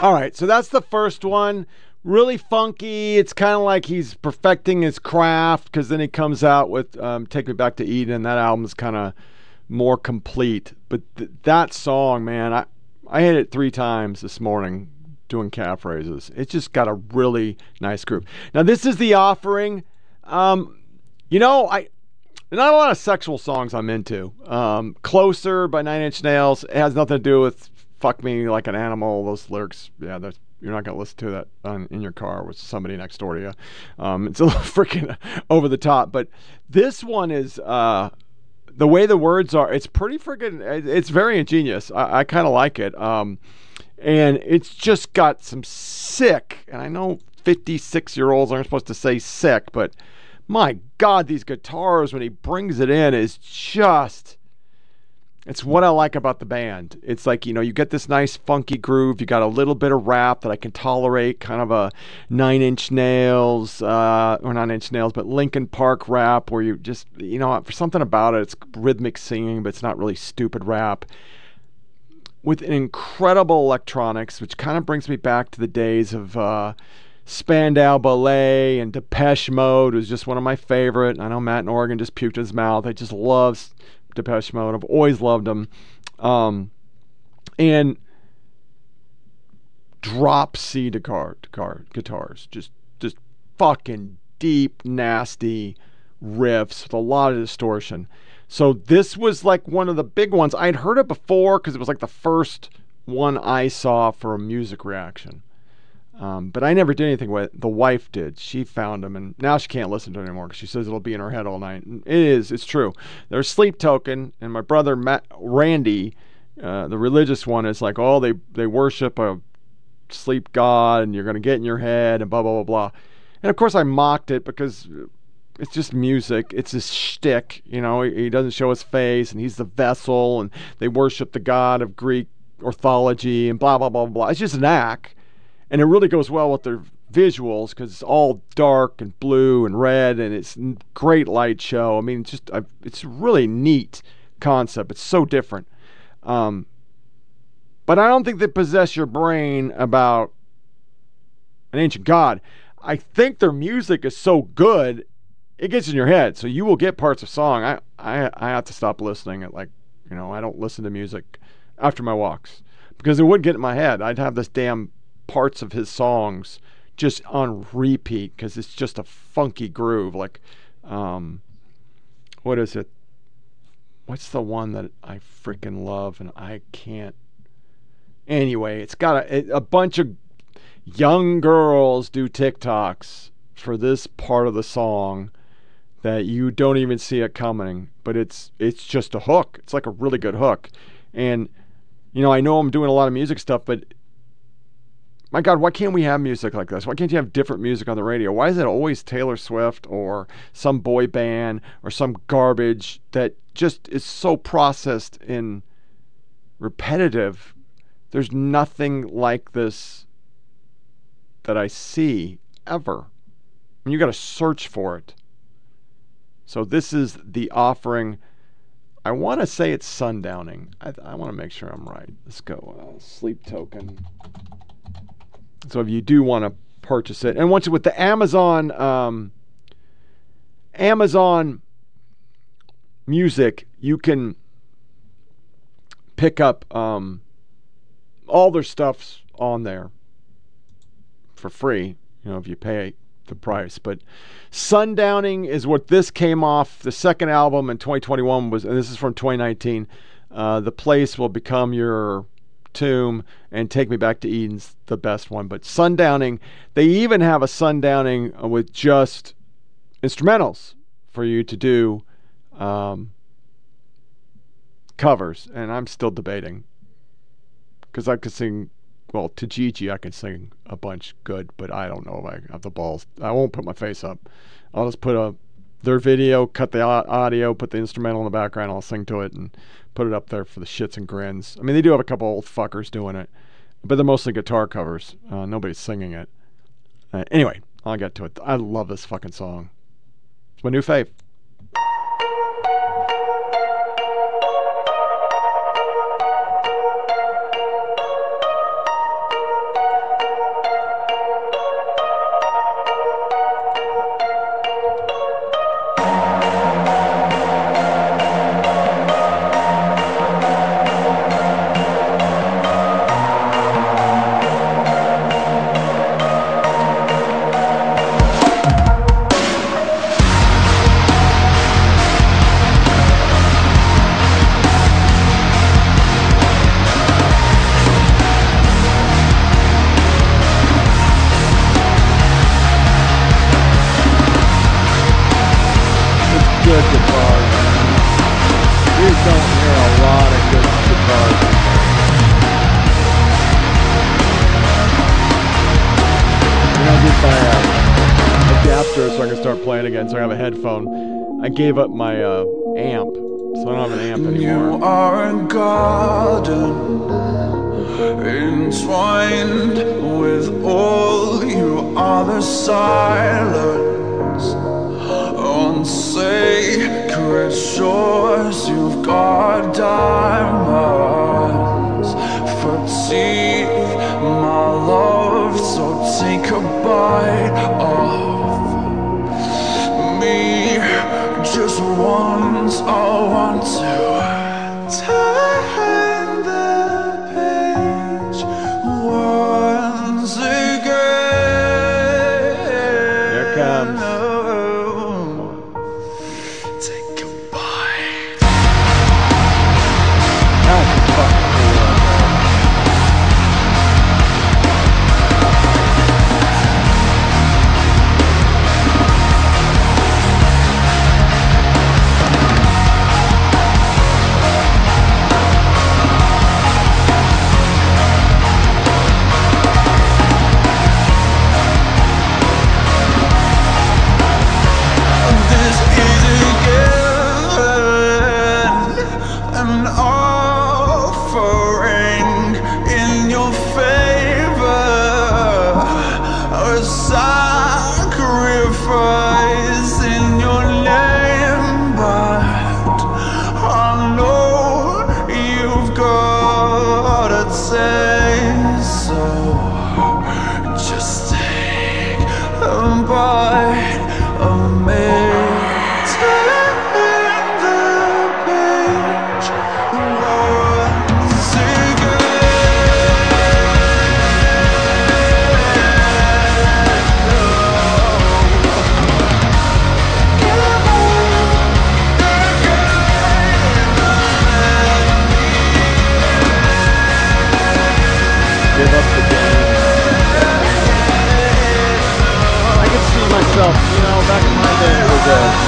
All right, so that's the first one. Really funky. It's kind of like he's perfecting his craft because then he comes out with um, "Take Me Back to Eden." That album's kind of more complete. But th- that song, man, I I hit it three times this morning doing calf raises. It's just got a really nice groove. Now this is the offering. Um, you know, I not a lot of sexual songs I'm into. Um, Closer by Nine Inch Nails it has nothing to do with fuck me like an animal. Those lyrics, yeah, that's, you're not going to listen to that on, in your car with somebody next door to you. Um, it's a little freaking over the top. But this one is uh, the way the words are. It's pretty freaking. It's very ingenious. I, I kind of like it. Um, and it's just got some sick. And I know 56 year olds aren't supposed to say sick, but my God, these guitars when he brings it in is just it's what I like about the band. It's like, you know, you get this nice funky groove. You got a little bit of rap that I can tolerate, kind of a nine inch nails, uh, or nine inch nails, but Linkin Park rap where you just, you know, for something about it, it's rhythmic singing, but it's not really stupid rap. With incredible electronics, which kind of brings me back to the days of, uh, Spandau Ballet and Depeche Mode It was just one of my favorite. I know Matt in Oregon just puked his mouth. I just love Depeche Mode. I've always loved them. Um, and drop C guitar, guitar, guitars, just just fucking deep, nasty riffs with a lot of distortion. So this was like one of the big ones. I'd heard it before because it was like the first one I saw for a music reaction. Um, but I never did anything with it. The wife did. She found them, and now she can't listen to it anymore because she says it'll be in her head all night. And it is. It's true. There's Sleep Token, and my brother Matt, Randy, uh, the religious one, is like, oh, they they worship a sleep god, and you're gonna get in your head, and blah blah blah blah. And of course, I mocked it because it's just music. It's his shtick. You know, he, he doesn't show his face, and he's the vessel, and they worship the god of Greek orthology, and blah blah blah blah. It's just an act and it really goes well with their visuals because it's all dark and blue and red and it's great light show. I mean it's just it's a really neat concept. It's so different. Um, but i don't think they possess your brain about an ancient god. I think their music is so good it gets in your head. So you will get parts of song. I i, I have to stop listening at like you know i don't listen to music after my walks because it would get in my head. I'd have this damn parts of his songs just on repeat because it's just a funky groove. Like, um, what is it? What's the one that I freaking love and I can't? Anyway, it's got a, a bunch of young girls do TikToks for this part of the song that you don't even see it coming, but it's it's just a hook. It's like a really good hook. And you know, I know I'm doing a lot of music stuff, but my God, why can't we have music like this? Why can't you have different music on the radio? Why is it always Taylor Swift or some boy band or some garbage that just is so processed and repetitive? There's nothing like this that I see ever. I you got to search for it. So this is the offering. I want to say it's sundowning. I, I want to make sure I'm right. Let's go. Uh, sleep token. So if you do want to purchase it, and once with the Amazon um, Amazon Music, you can pick up um, all their stuffs on there for free. You know, if you pay the price. But Sundowning is what this came off. The second album in 2021 was, and this is from 2019. Uh, the place will become your Tomb and Take Me Back to Eden's the best one. But Sundowning, they even have a Sundowning with just instrumentals. for you to do um, covers, and I'm still debating because I could sing. Well, to Gigi, I can sing a bunch good, but I don't know if I have the balls. I won't put my face up. I'll just put a their video, cut the audio, put the instrumental in the background. I'll sing to it and put it up there for the shits and grins. I mean, they do have a couple old fuckers doing it, but they're mostly guitar covers. Uh, nobody's singing it. Uh, anyway, I'll get to it. I love this fucking song. It's my new fave. Headphone. I gave up my uh, amp, so I don't have an amp anymore. You are a garden entwined with all you are the silence on sacred shores.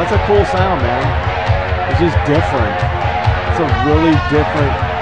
That's a cool sound, man. It's just different. It's a really different.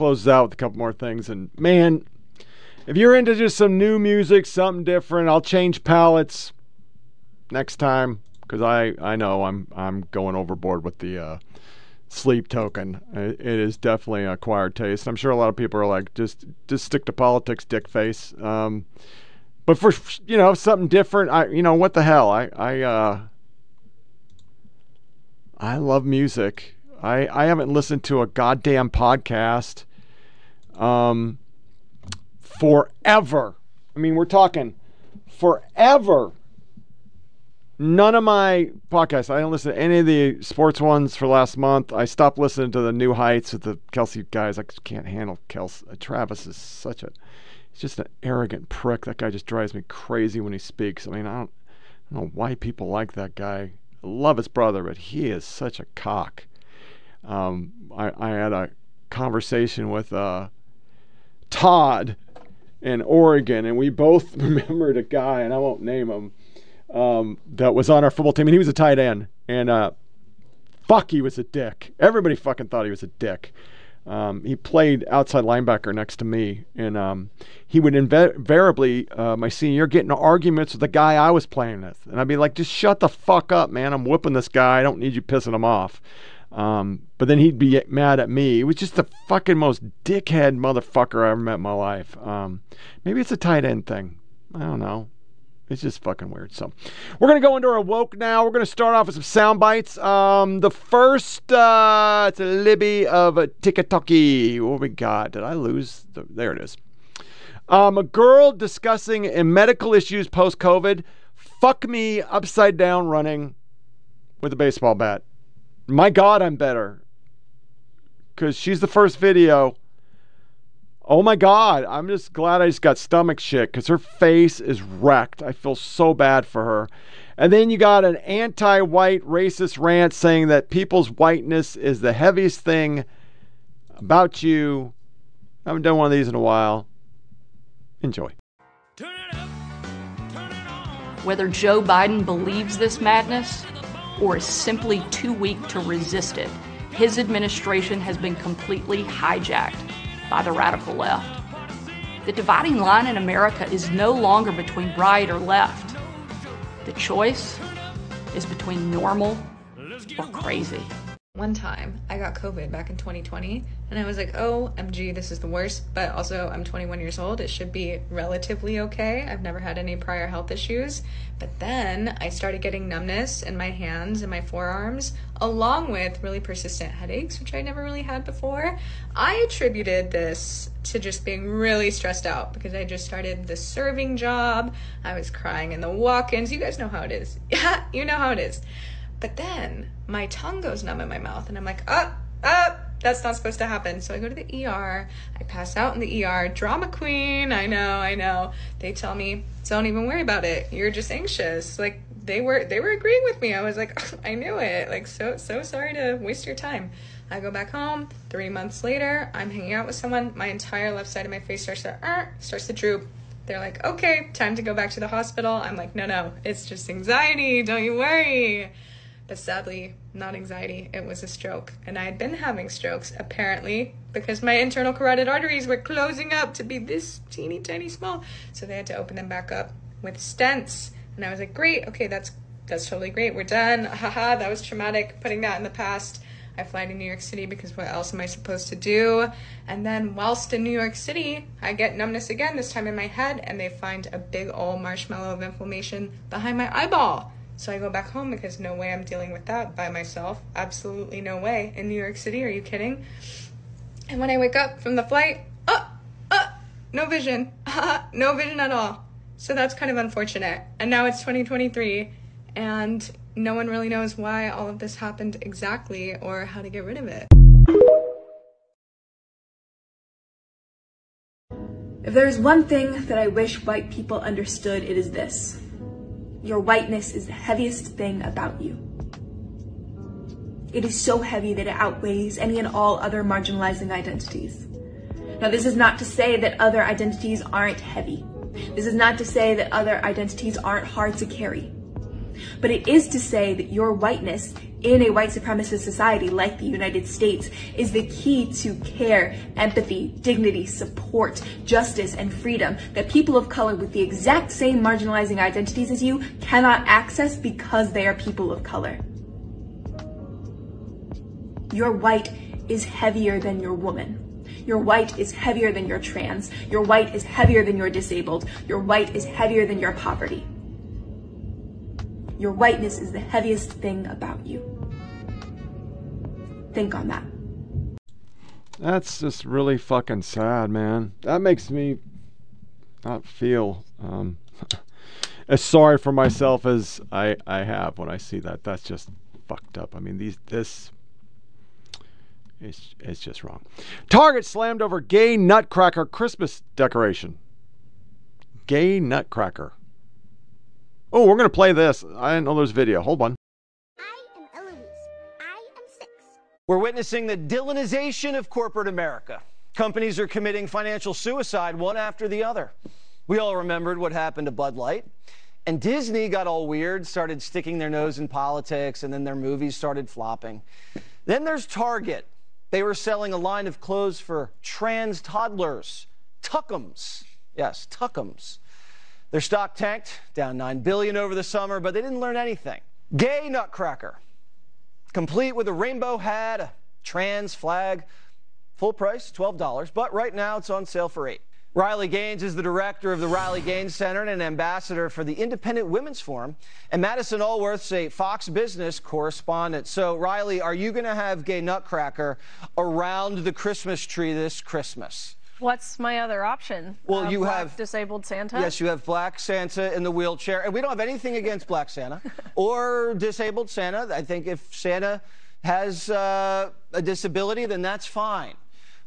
It. I out with a couple more things, and man, if you're into just some new music, something different, I'll change palettes next time because I I know I'm I'm going overboard with the uh, sleep token. It it is definitely an acquired taste. I'm sure a lot of people are like, just just stick to politics, dick face. Um, but for you know something different, I you know what the hell, I I uh, I love music. I I haven't listened to a goddamn podcast um forever. I mean, we're talking forever. None of my podcasts. I don't listen to any of the sports ones for last month. I stopped listening to the New Heights with the Kelce guys. I can't handle Kelce. Travis is such a. He's just an arrogant prick. That guy just drives me crazy when he speaks. I mean, I don't, I don't know why people like that guy. I love his brother, but he is such a cock. Um, I, I had a conversation with uh, Todd in Oregon, and we both remembered a guy, and I won't name him, um, that was on our football team, and he was a tight end, and uh, fuck, he was a dick. Everybody fucking thought he was a dick. Um, he played outside linebacker next to me, and um, he would inve- invariably, uh, my senior year, get into arguments with the guy I was playing with, and I'd be like, "Just shut the fuck up, man! I'm whipping this guy. I don't need you pissing him off." Um, but then he'd be mad at me. It was just the fucking most dickhead motherfucker I ever met in my life. Um, maybe it's a tight end thing. I don't know. It's just fucking weird. So we're gonna go into our woke now. We're gonna start off with some sound bites. Um, the first, uh, it's a Libby of a TikToky. What we got? Did I lose? The, there it is. Um, a girl discussing medical issues post COVID. Fuck me upside down running with a baseball bat. My God, I'm better. Because she's the first video. Oh my God, I'm just glad I just got stomach shit because her face is wrecked. I feel so bad for her. And then you got an anti white racist rant saying that people's whiteness is the heaviest thing about you. I haven't done one of these in a while. Enjoy. Whether Joe Biden believes this madness or is simply too weak to resist it, his administration has been completely hijacked by the radical left. The dividing line in America is no longer between right or left. The choice is between normal or crazy. One time I got COVID back in 2020 and I was like, oh, MG, this is the worst. But also, I'm 21 years old. It should be relatively okay. I've never had any prior health issues. But then I started getting numbness in my hands and my forearms, along with really persistent headaches, which I never really had before. I attributed this to just being really stressed out because I just started the serving job. I was crying in the walk ins. You guys know how it is. Yeah, you know how it is. But then my tongue goes numb in my mouth, and I'm like, up, up. That's not supposed to happen. So I go to the ER. I pass out in the ER. Drama queen. I know, I know. They tell me, don't even worry about it. You're just anxious. Like they were, they were agreeing with me. I was like, I knew it. Like so, so sorry to waste your time. I go back home. Three months later, I'm hanging out with someone. My entire left side of my face starts to uh, starts to droop. They're like, okay, time to go back to the hospital. I'm like, no, no, it's just anxiety. Don't you worry. But sadly, not anxiety, it was a stroke. And I had been having strokes, apparently, because my internal carotid arteries were closing up to be this teeny tiny small. So they had to open them back up with stents. And I was like, great, okay, that's that's totally great. We're done. Haha, that was traumatic. Putting that in the past. I fly to New York City because what else am I supposed to do? And then whilst in New York City, I get numbness again, this time in my head, and they find a big old marshmallow of inflammation behind my eyeball. So I go back home because no way I'm dealing with that by myself. Absolutely no way. In New York City, are you kidding? And when I wake up from the flight, uh, uh, no vision. no vision at all. So that's kind of unfortunate. And now it's 2023 and no one really knows why all of this happened exactly or how to get rid of it. If there is one thing that I wish white people understood, it is this. Your whiteness is the heaviest thing about you. It is so heavy that it outweighs any and all other marginalizing identities. Now, this is not to say that other identities aren't heavy. This is not to say that other identities aren't hard to carry. But it is to say that your whiteness in a white supremacist society like the United States is the key to care, empathy, dignity, support, justice, and freedom that people of color with the exact same marginalizing identities as you cannot access because they are people of color. Your white is heavier than your woman. Your white is heavier than your trans. Your white is heavier than your disabled. Your white is heavier than your poverty. Your whiteness is the heaviest thing about you. Think on that. That's just really fucking sad, man. That makes me not feel um, as sorry for myself as I I have when I see that. That's just fucked up. I mean, these this it's it's just wrong. Target slammed over gay nutcracker Christmas decoration. Gay nutcracker. Oh, we're gonna play this. I didn't know there's video. Hold on. We're witnessing the Dylanization of corporate America. Companies are committing financial suicide one after the other. We all remembered what happened to Bud Light. And Disney got all weird, started sticking their nose in politics, and then their movies started flopping. Then there's Target. They were selling a line of clothes for trans toddlers, Tuckums. Yes, Tuckums. Their stock tanked, down 9 billion over the summer, but they didn't learn anything. Gay Nutcracker, complete with a rainbow hat, a trans flag, full price, $12, but right now it's on sale for 8. Riley Gaines is the director of the Riley Gaines Center and an ambassador for the Independent Women's Forum. And Madison Alworth's a Fox Business correspondent. So, Riley, are you going to have Gay Nutcracker around the Christmas tree this Christmas? What's my other option? Well, Uh, you have disabled Santa. Yes, you have Black Santa in the wheelchair, and we don't have anything against Black Santa or disabled Santa. I think if Santa has uh, a disability, then that's fine.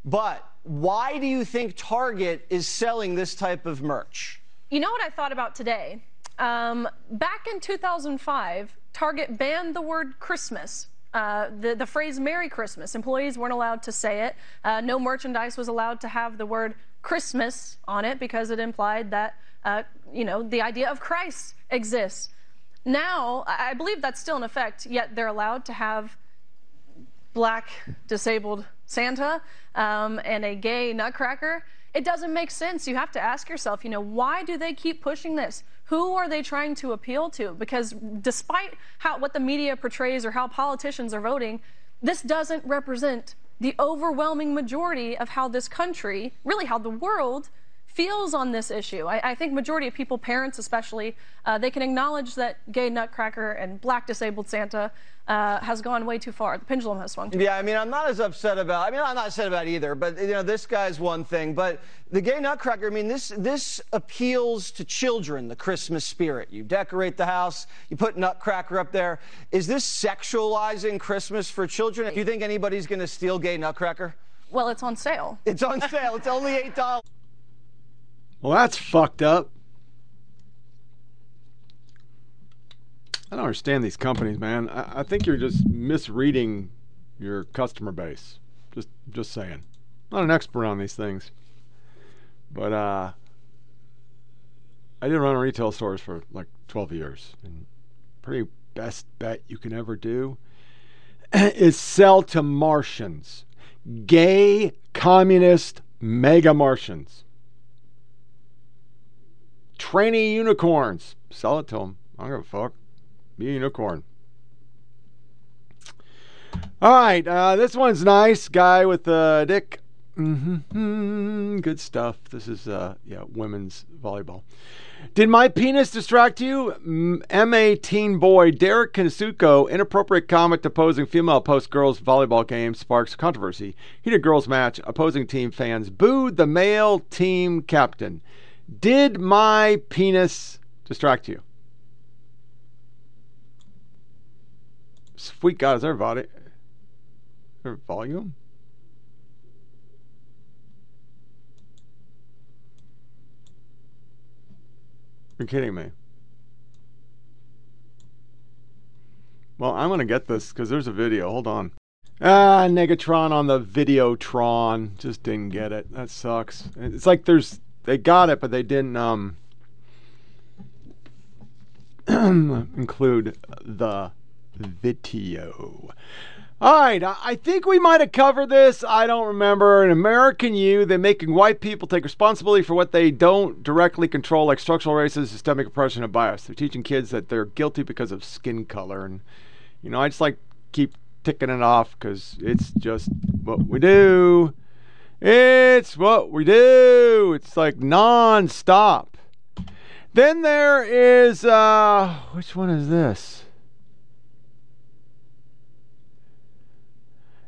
But why do you think Target is selling this type of merch? You know what I thought about today? Um, back in 2005, Target banned the word Christmas. Uh, the, the phrase Merry Christmas. Employees weren't allowed to say it. Uh, no merchandise was allowed to have the word Christmas on it because it implied that, uh, you know, the idea of Christ exists. Now, I believe that's still in effect, yet they're allowed to have black disabled Santa um, and a gay nutcracker. It doesn't make sense. You have to ask yourself, you know, why do they keep pushing this? Who are they trying to appeal to? Because despite how what the media portrays or how politicians are voting, this doesn't represent the overwhelming majority of how this country, really how the world feels on this issue. I, I think majority of people, parents especially, uh, they can acknowledge that gay nutcracker and black disabled Santa uh, has gone way too far. The pendulum has swung too Yeah, I mean, I'm not as upset about. I mean, I'm not upset about either. But you know, this guy's one thing. But the gay nutcracker. I mean, this this appeals to children. The Christmas spirit. You decorate the house. You put nutcracker up there. Is this sexualizing Christmas for children? Do you think anybody's going to steal gay nutcracker? Well, it's on sale. It's on sale. It's only eight dollars. Well, that's fucked up. I don't understand these companies, man. I, I think you're just misreading your customer base. Just, just saying. Not an expert on these things, but uh, I did run a retail stores for like 12 years, and pretty best bet you can ever do is sell to Martians, gay communist mega Martians trainee unicorns. Sell it to them. I don't give a fuck. Be a unicorn. All right, uh, this one's nice. Guy with the dick. Mm-hmm. Good stuff. This is uh, yeah, women's volleyball. Did my penis distract you? MA teen boy Derek Kansuko, inappropriate comment opposing female post girls volleyball game sparks controversy. Heated girls match, opposing team fans booed the male team captain. Did my penis distract you? Sweet God, is there volume? There volume? You're kidding me. Well, I'm going to get this because there's a video. Hold on. Ah, Negatron on the Videotron. Just didn't get it. That sucks. It's like there's they got it, but they didn't um, include the video. All right, I think we might have covered this. I don't remember. An American You, they're making white people take responsibility for what they don't directly control, like structural racism, systemic oppression, and bias. They're teaching kids that they're guilty because of skin color. And, you know, I just like keep ticking it off because it's just what we do. It's what we do. It's like non-stop. Then there is, uh, which one is this?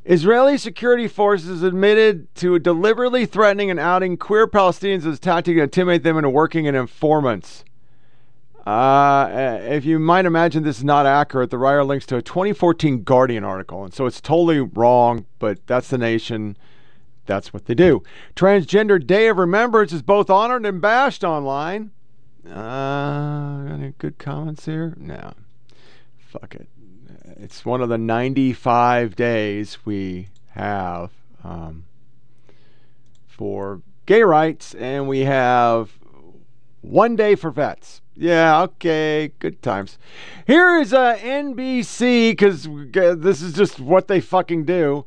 Israeli security forces admitted to deliberately threatening and outing queer Palestinians as a tactic to intimidate them into working as informants. Uh, if you might imagine this is not accurate, the writer links to a 2014 Guardian article, and so it's totally wrong. But that's the nation. That's what they do. Transgender Day of Remembrance is both honored and bashed online. Uh, any good comments here? No. Fuck it it's one of the 95 days we have um, for gay rights, and we have one day for vets. Yeah, okay, good times. Here is uh, NBC, because this is just what they fucking do.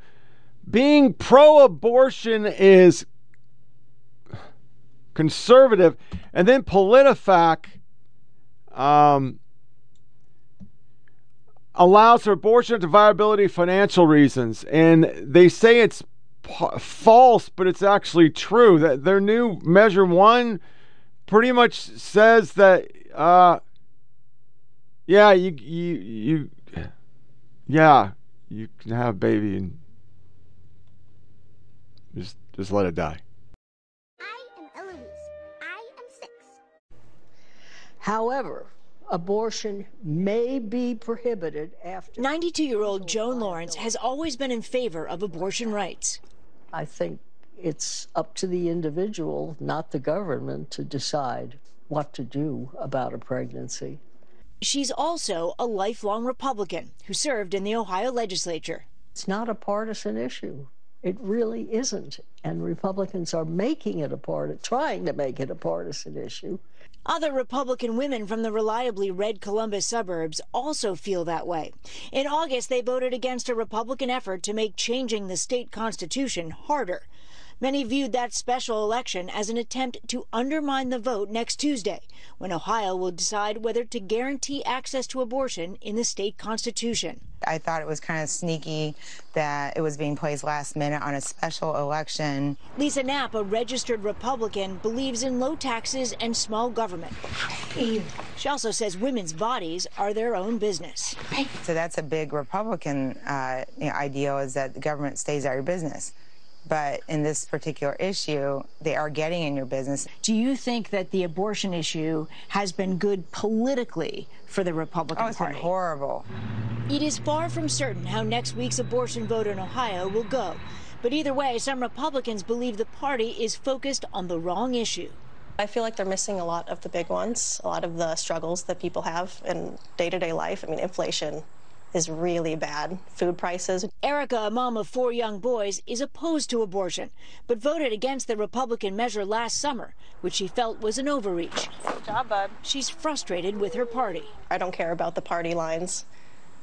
Being pro abortion is conservative, and then PolitiFact um, allows for abortion to viability financial reasons. And they say it's p- false, but it's actually true. That their new measure one pretty much says that, uh, yeah, you, you, you, yeah, you can have baby and just, just let it die. However, abortion may be prohibited after. 92 year old Joan Lawrence has always been in favor of abortion rights. I think it's up to the individual, not the government, to decide what to do about a pregnancy. She's also a lifelong Republican who served in the Ohio legislature. It's not a partisan issue. It really isn't. And Republicans are making it a part, trying to make it a partisan issue. Other Republican women from the reliably red Columbus suburbs also feel that way. In August, they voted against a Republican effort to make changing the state constitution harder. Many viewed that special election as an attempt to undermine the vote next Tuesday, when Ohio will decide whether to guarantee access to abortion in the state constitution. I thought it was kind of sneaky that it was being placed last minute on a special election. Lisa Knapp, a registered Republican, believes in low taxes and small government. She also says women's bodies are their own business. So that's a big Republican uh, you know, ideal is that the government stays out of your business. But in this particular issue, they are getting in your business. Do you think that the abortion issue has been good politically for the Republican oh, it's Party? Been horrible. It is far from certain how next week's abortion vote in Ohio will go. But either way, some Republicans believe the party is focused on the wrong issue. I feel like they're missing a lot of the big ones, a lot of the struggles that people have in day to day life. I mean, inflation, is really bad. Food prices. Erica, a mom of four young boys, is opposed to abortion, but voted against the Republican measure last summer, which she felt was an overreach. Good job, bud. She's frustrated with her party. I don't care about the party lines.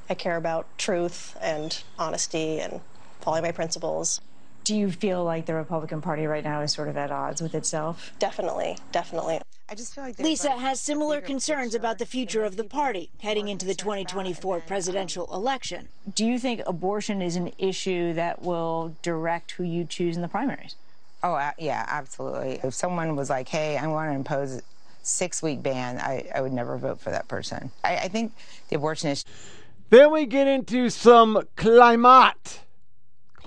I care about truth and honesty and following my principles. Do you feel like the Republican Party right now is sort of at odds with itself? Definitely, definitely. I just feel like Lisa has similar concerns about the future of the party heading into the 2024 presidential election. Do you think abortion is an issue that will direct who you choose in the primaries? Oh, uh, yeah, absolutely. If someone was like, hey, I want to impose a six week ban, I, I would never vote for that person. I, I think the abortion issue. Then we get into some climate,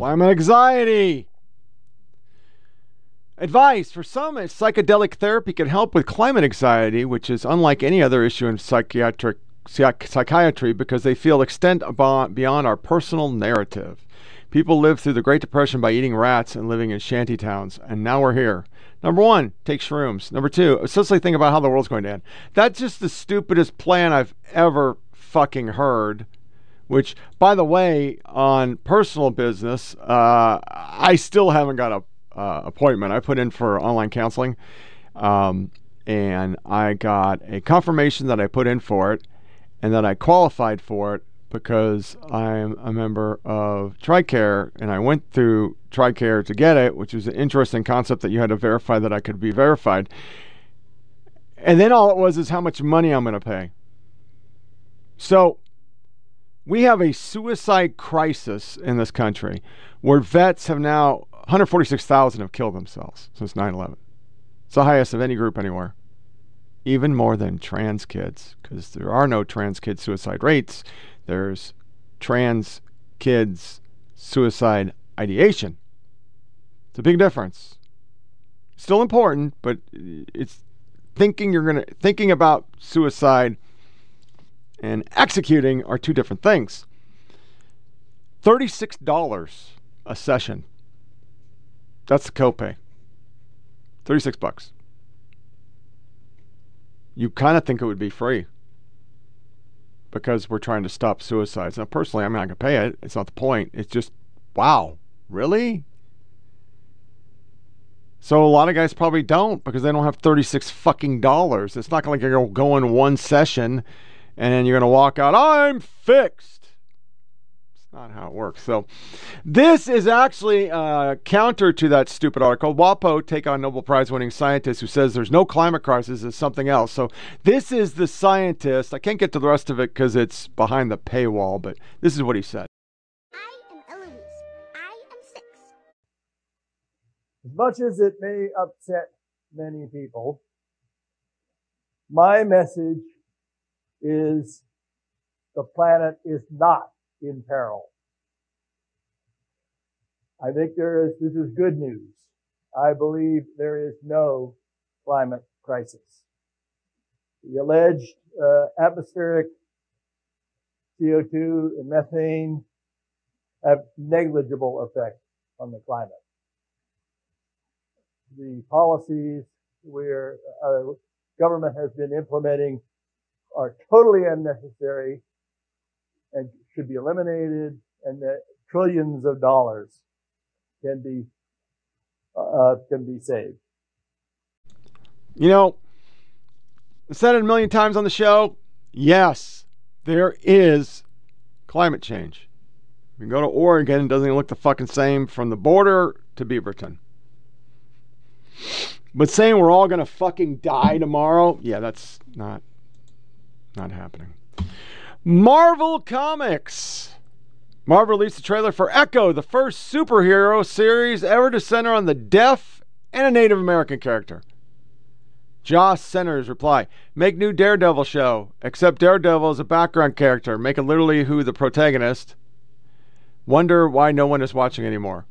climate anxiety. Advice for some, psychedelic therapy can help with climate anxiety, which is unlike any other issue in psychiatric psych- psychiatry because they feel extend beyond our personal narrative. People lived through the Great Depression by eating rats and living in shanty towns, and now we're here. Number one, take shrooms. Number two, essentially think about how the world's going to end. That's just the stupidest plan I've ever fucking heard. Which, by the way, on personal business, uh, I still haven't got a uh, appointment. I put in for online counseling, um, and I got a confirmation that I put in for it and that I qualified for it because I'm a member of TRICARE and I went through TRICARE to get it, which was an interesting concept that you had to verify that I could be verified. And then all it was is how much money I'm going to pay. So we have a suicide crisis in this country where vets have now 146,000 have killed themselves since 9 11. It's the highest of any group anywhere. Even more than trans kids, because there are no trans kid suicide rates. There's trans kids suicide ideation. It's a big difference. Still important, but it's thinking you're gonna thinking about suicide and executing are two different things. $36 a session. That's the copay. 36 bucks. You kind of think it would be free because we're trying to stop suicides. Now, personally, I'm not going to pay it. It's not the point. It's just, wow, really? So a lot of guys probably don't because they don't have 36 fucking dollars. It's not like you're going to go in one session and then you're going to walk out, I'm fixed. It's not how it works. So this is actually uh, counter to that stupid article. WAPO take on Nobel Prize winning scientist who says there's no climate crisis, it's something else. So this is the scientist. I can't get to the rest of it because it's behind the paywall, but this is what he said. As much as it may upset many people, my message is the planet is not in peril. I think there is, this is good news. I believe there is no climate crisis. The alleged uh, atmospheric CO2 and methane have negligible effect on the climate the policies where our government has been implementing are totally unnecessary and should be eliminated and that trillions of dollars can be uh, can be saved. You know, said it a million times on the show. Yes, there is climate change. You go to Oregon, it doesn't look the fucking same from the border to Beaverton. But saying we're all gonna fucking die tomorrow, yeah, that's not not happening. Marvel Comics. Marvel released a trailer for Echo, the first superhero series ever to center on the deaf and a Native American character. Josh Centers reply: Make new Daredevil show, except Daredevil is a background character. Make it literally who the protagonist. Wonder why no one is watching anymore.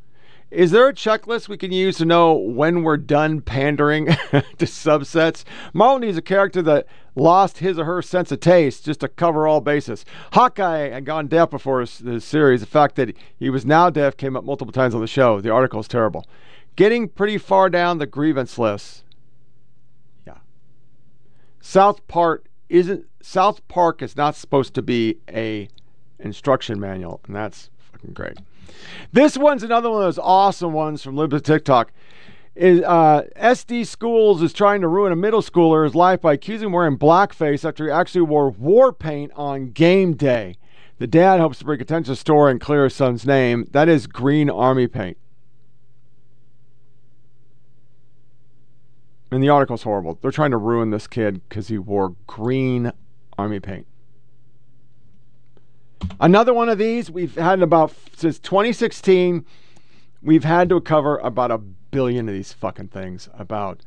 Is there a checklist we can use to know when we're done pandering to subsets? Marvel needs a character that lost his or her sense of taste just to cover all bases. Hawkeye had gone deaf before his, his series. The fact that he was now deaf came up multiple times on the show. The article is terrible. Getting pretty far down the grievance list. Yeah. South Park isn't South Park is not supposed to be a instruction manual, and that's fucking great. This one's another one of those awesome ones from Libs TikTok. Is, uh, SD Schools is trying to ruin a middle schooler's life by accusing him wearing blackface after he actually wore war paint on game day. The dad hopes to bring attention to the store and clear his son's name. That is green army paint. And the article's horrible. They're trying to ruin this kid because he wore green army paint. Another one of these we've had about since 2016. We've had to cover about a billion of these fucking things about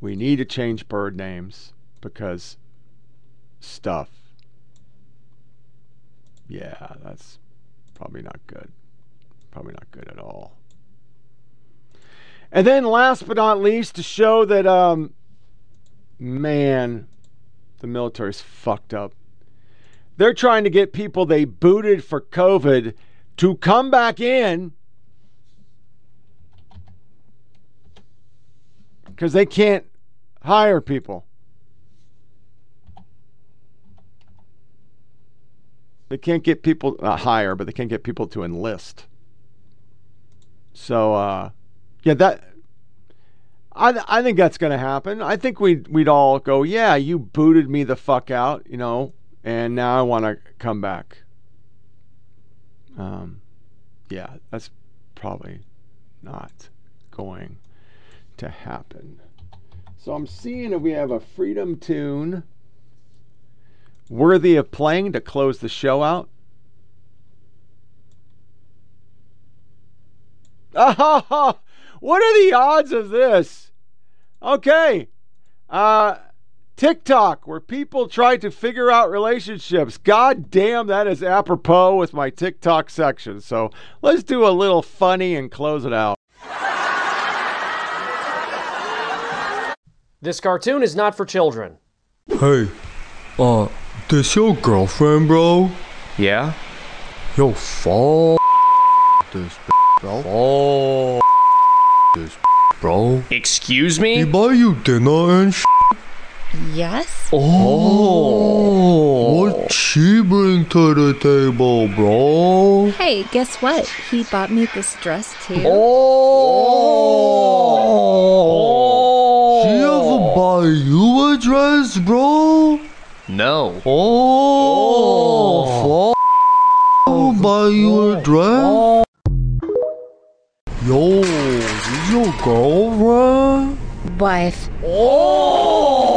we need to change bird names because stuff. Yeah, that's probably not good. Probably not good at all. And then last but not least, to show that um man, the military's fucked up. They're trying to get people they booted for COVID to come back in because they can't hire people. They can't get people not hire, but they can't get people to enlist. So uh, yeah, that I I think that's going to happen. I think we we'd all go, yeah, you booted me the fuck out, you know and now I want to come back. um, yeah, that's probably not going to happen. So I'm seeing if we have a freedom tune worthy of playing to close the show out. Ah, what are the odds of this? Okay. Uh TikTok, where people try to figure out relationships. God damn, that is apropos with my TikTok section. So let's do a little funny and close it out. This cartoon is not for children. Hey, uh, this your girlfriend, bro? Yeah? Yo, f this bro. Oh, this bro. Excuse me? He buy you dinner and sh- Yes? Oh, what she bring to the table, bro? Hey, guess what? He bought me this dress too. Oh, she ever buy you a dress, bro? No. Oh, oh. f- buy you a dress? Oh. Yo, this your girlfriend? Wife. Oh!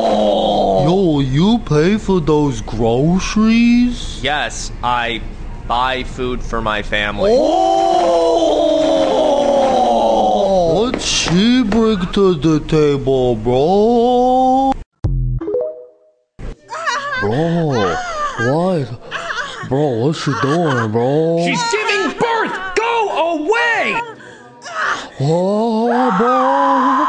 Yo, you pay for those groceries? Yes, I buy food for my family. Oh! What she bring to the table, bro? Bro, what? Bro, what she doing, bro? She's giving birth! Go away! Oh, bro.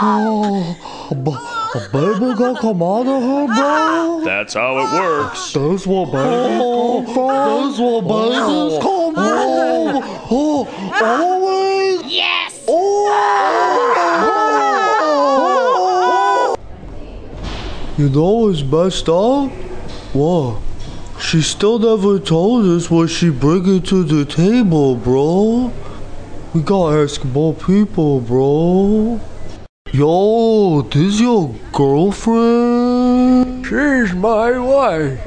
Oh, b- a baby gonna come out of her, bro? That's how it works. That's what babies oh. oh. come from. That's what babies come from. Oh, always. Yes! Oh. You know what's messed up? What? She still never told us what she bringing to the table, bro. We gotta ask more people, bro. Yo, this your girlfriend? She's my wife.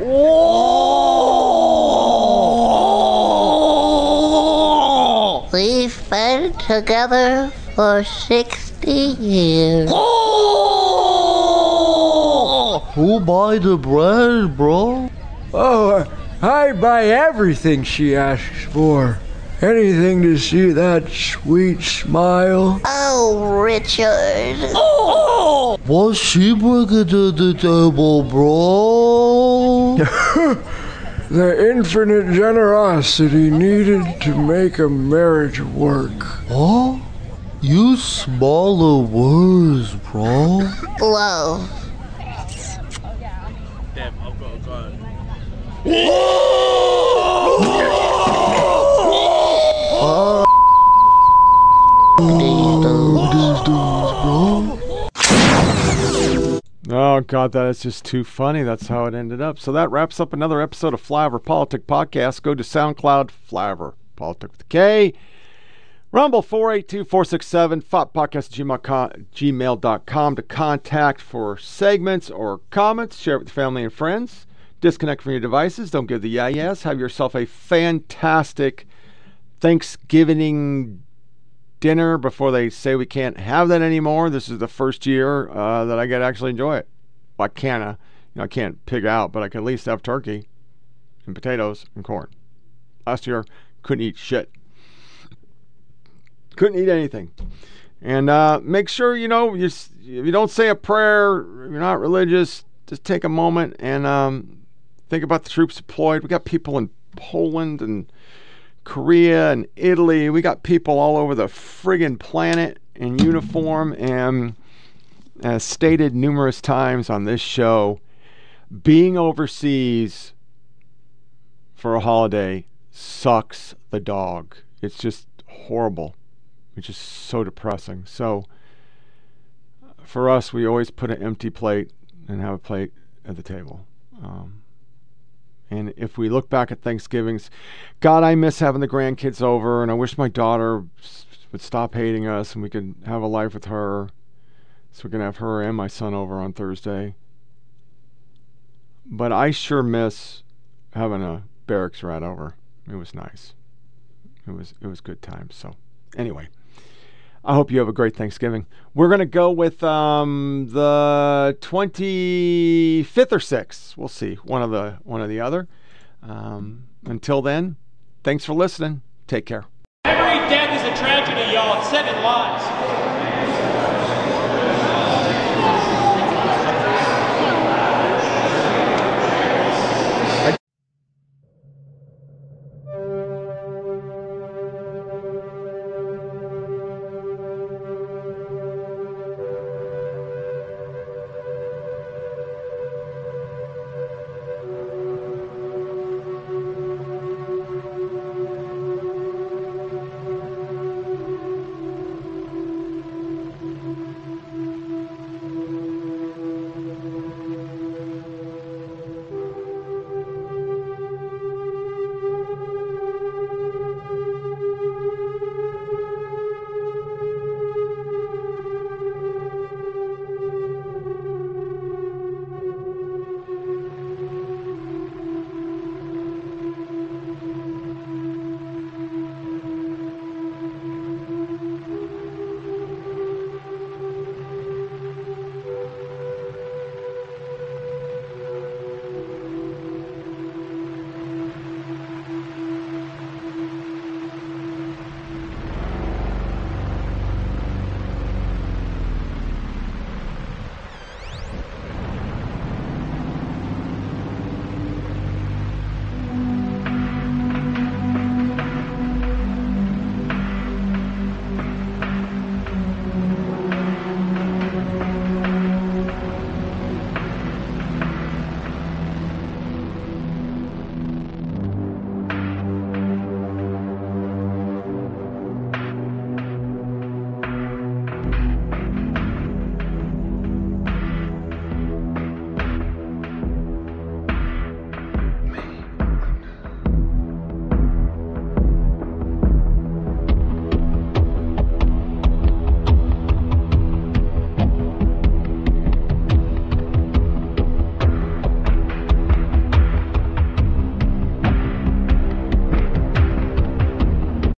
We've been together for 60 years. Who buy the bread, bro? Oh, I buy everything she asks for. Anything to see that sweet smile. Oh, Richard. Oh! What's she bringing to the table, bro? the infinite generosity needed to make a marriage work. Huh? You smaller words, bro. Whoa. Uh, these dudes, bro. Oh God, that is just too funny. That's how it ended up. So that wraps up another episode of Flyover PolitiK Podcast. Go to SoundCloud, Flyover Politic with K. Rumble 482-467, FOPpodcast gmail.com to contact for segments or comments. Share it with family and friends. Disconnect from your devices. Don't give the yes. Have yourself a fantastic Thanksgiving dinner before they say we can't have that anymore. This is the first year uh, that I get to actually enjoy it. Well, I can't, uh, you know, I can't pig out, but I can at least have turkey and potatoes and corn. Last year, couldn't eat shit. Couldn't eat anything. And uh, make sure, you know, you, if you don't say a prayer, you're not religious, just take a moment and um, think about the troops deployed. We got people in Poland and Korea and Italy. We got people all over the friggin' planet in uniform. And as stated numerous times on this show, being overseas for a holiday sucks the dog. It's just horrible. It's just so depressing. So for us, we always put an empty plate and have a plate at the table. Um, and if we look back at Thanksgivings, God, I miss having the grandkids over, and I wish my daughter would stop hating us and we could have a life with her. So we can have her and my son over on Thursday. But I sure miss having a barracks rat over. It was nice. it was it was good times. So anyway, I hope you have a great Thanksgiving. We're gonna go with um, the 25th or 6th. We'll see one of the one or the other. Um, until then, thanks for listening. Take care. Every death is a tragedy, y'all. Seven lives.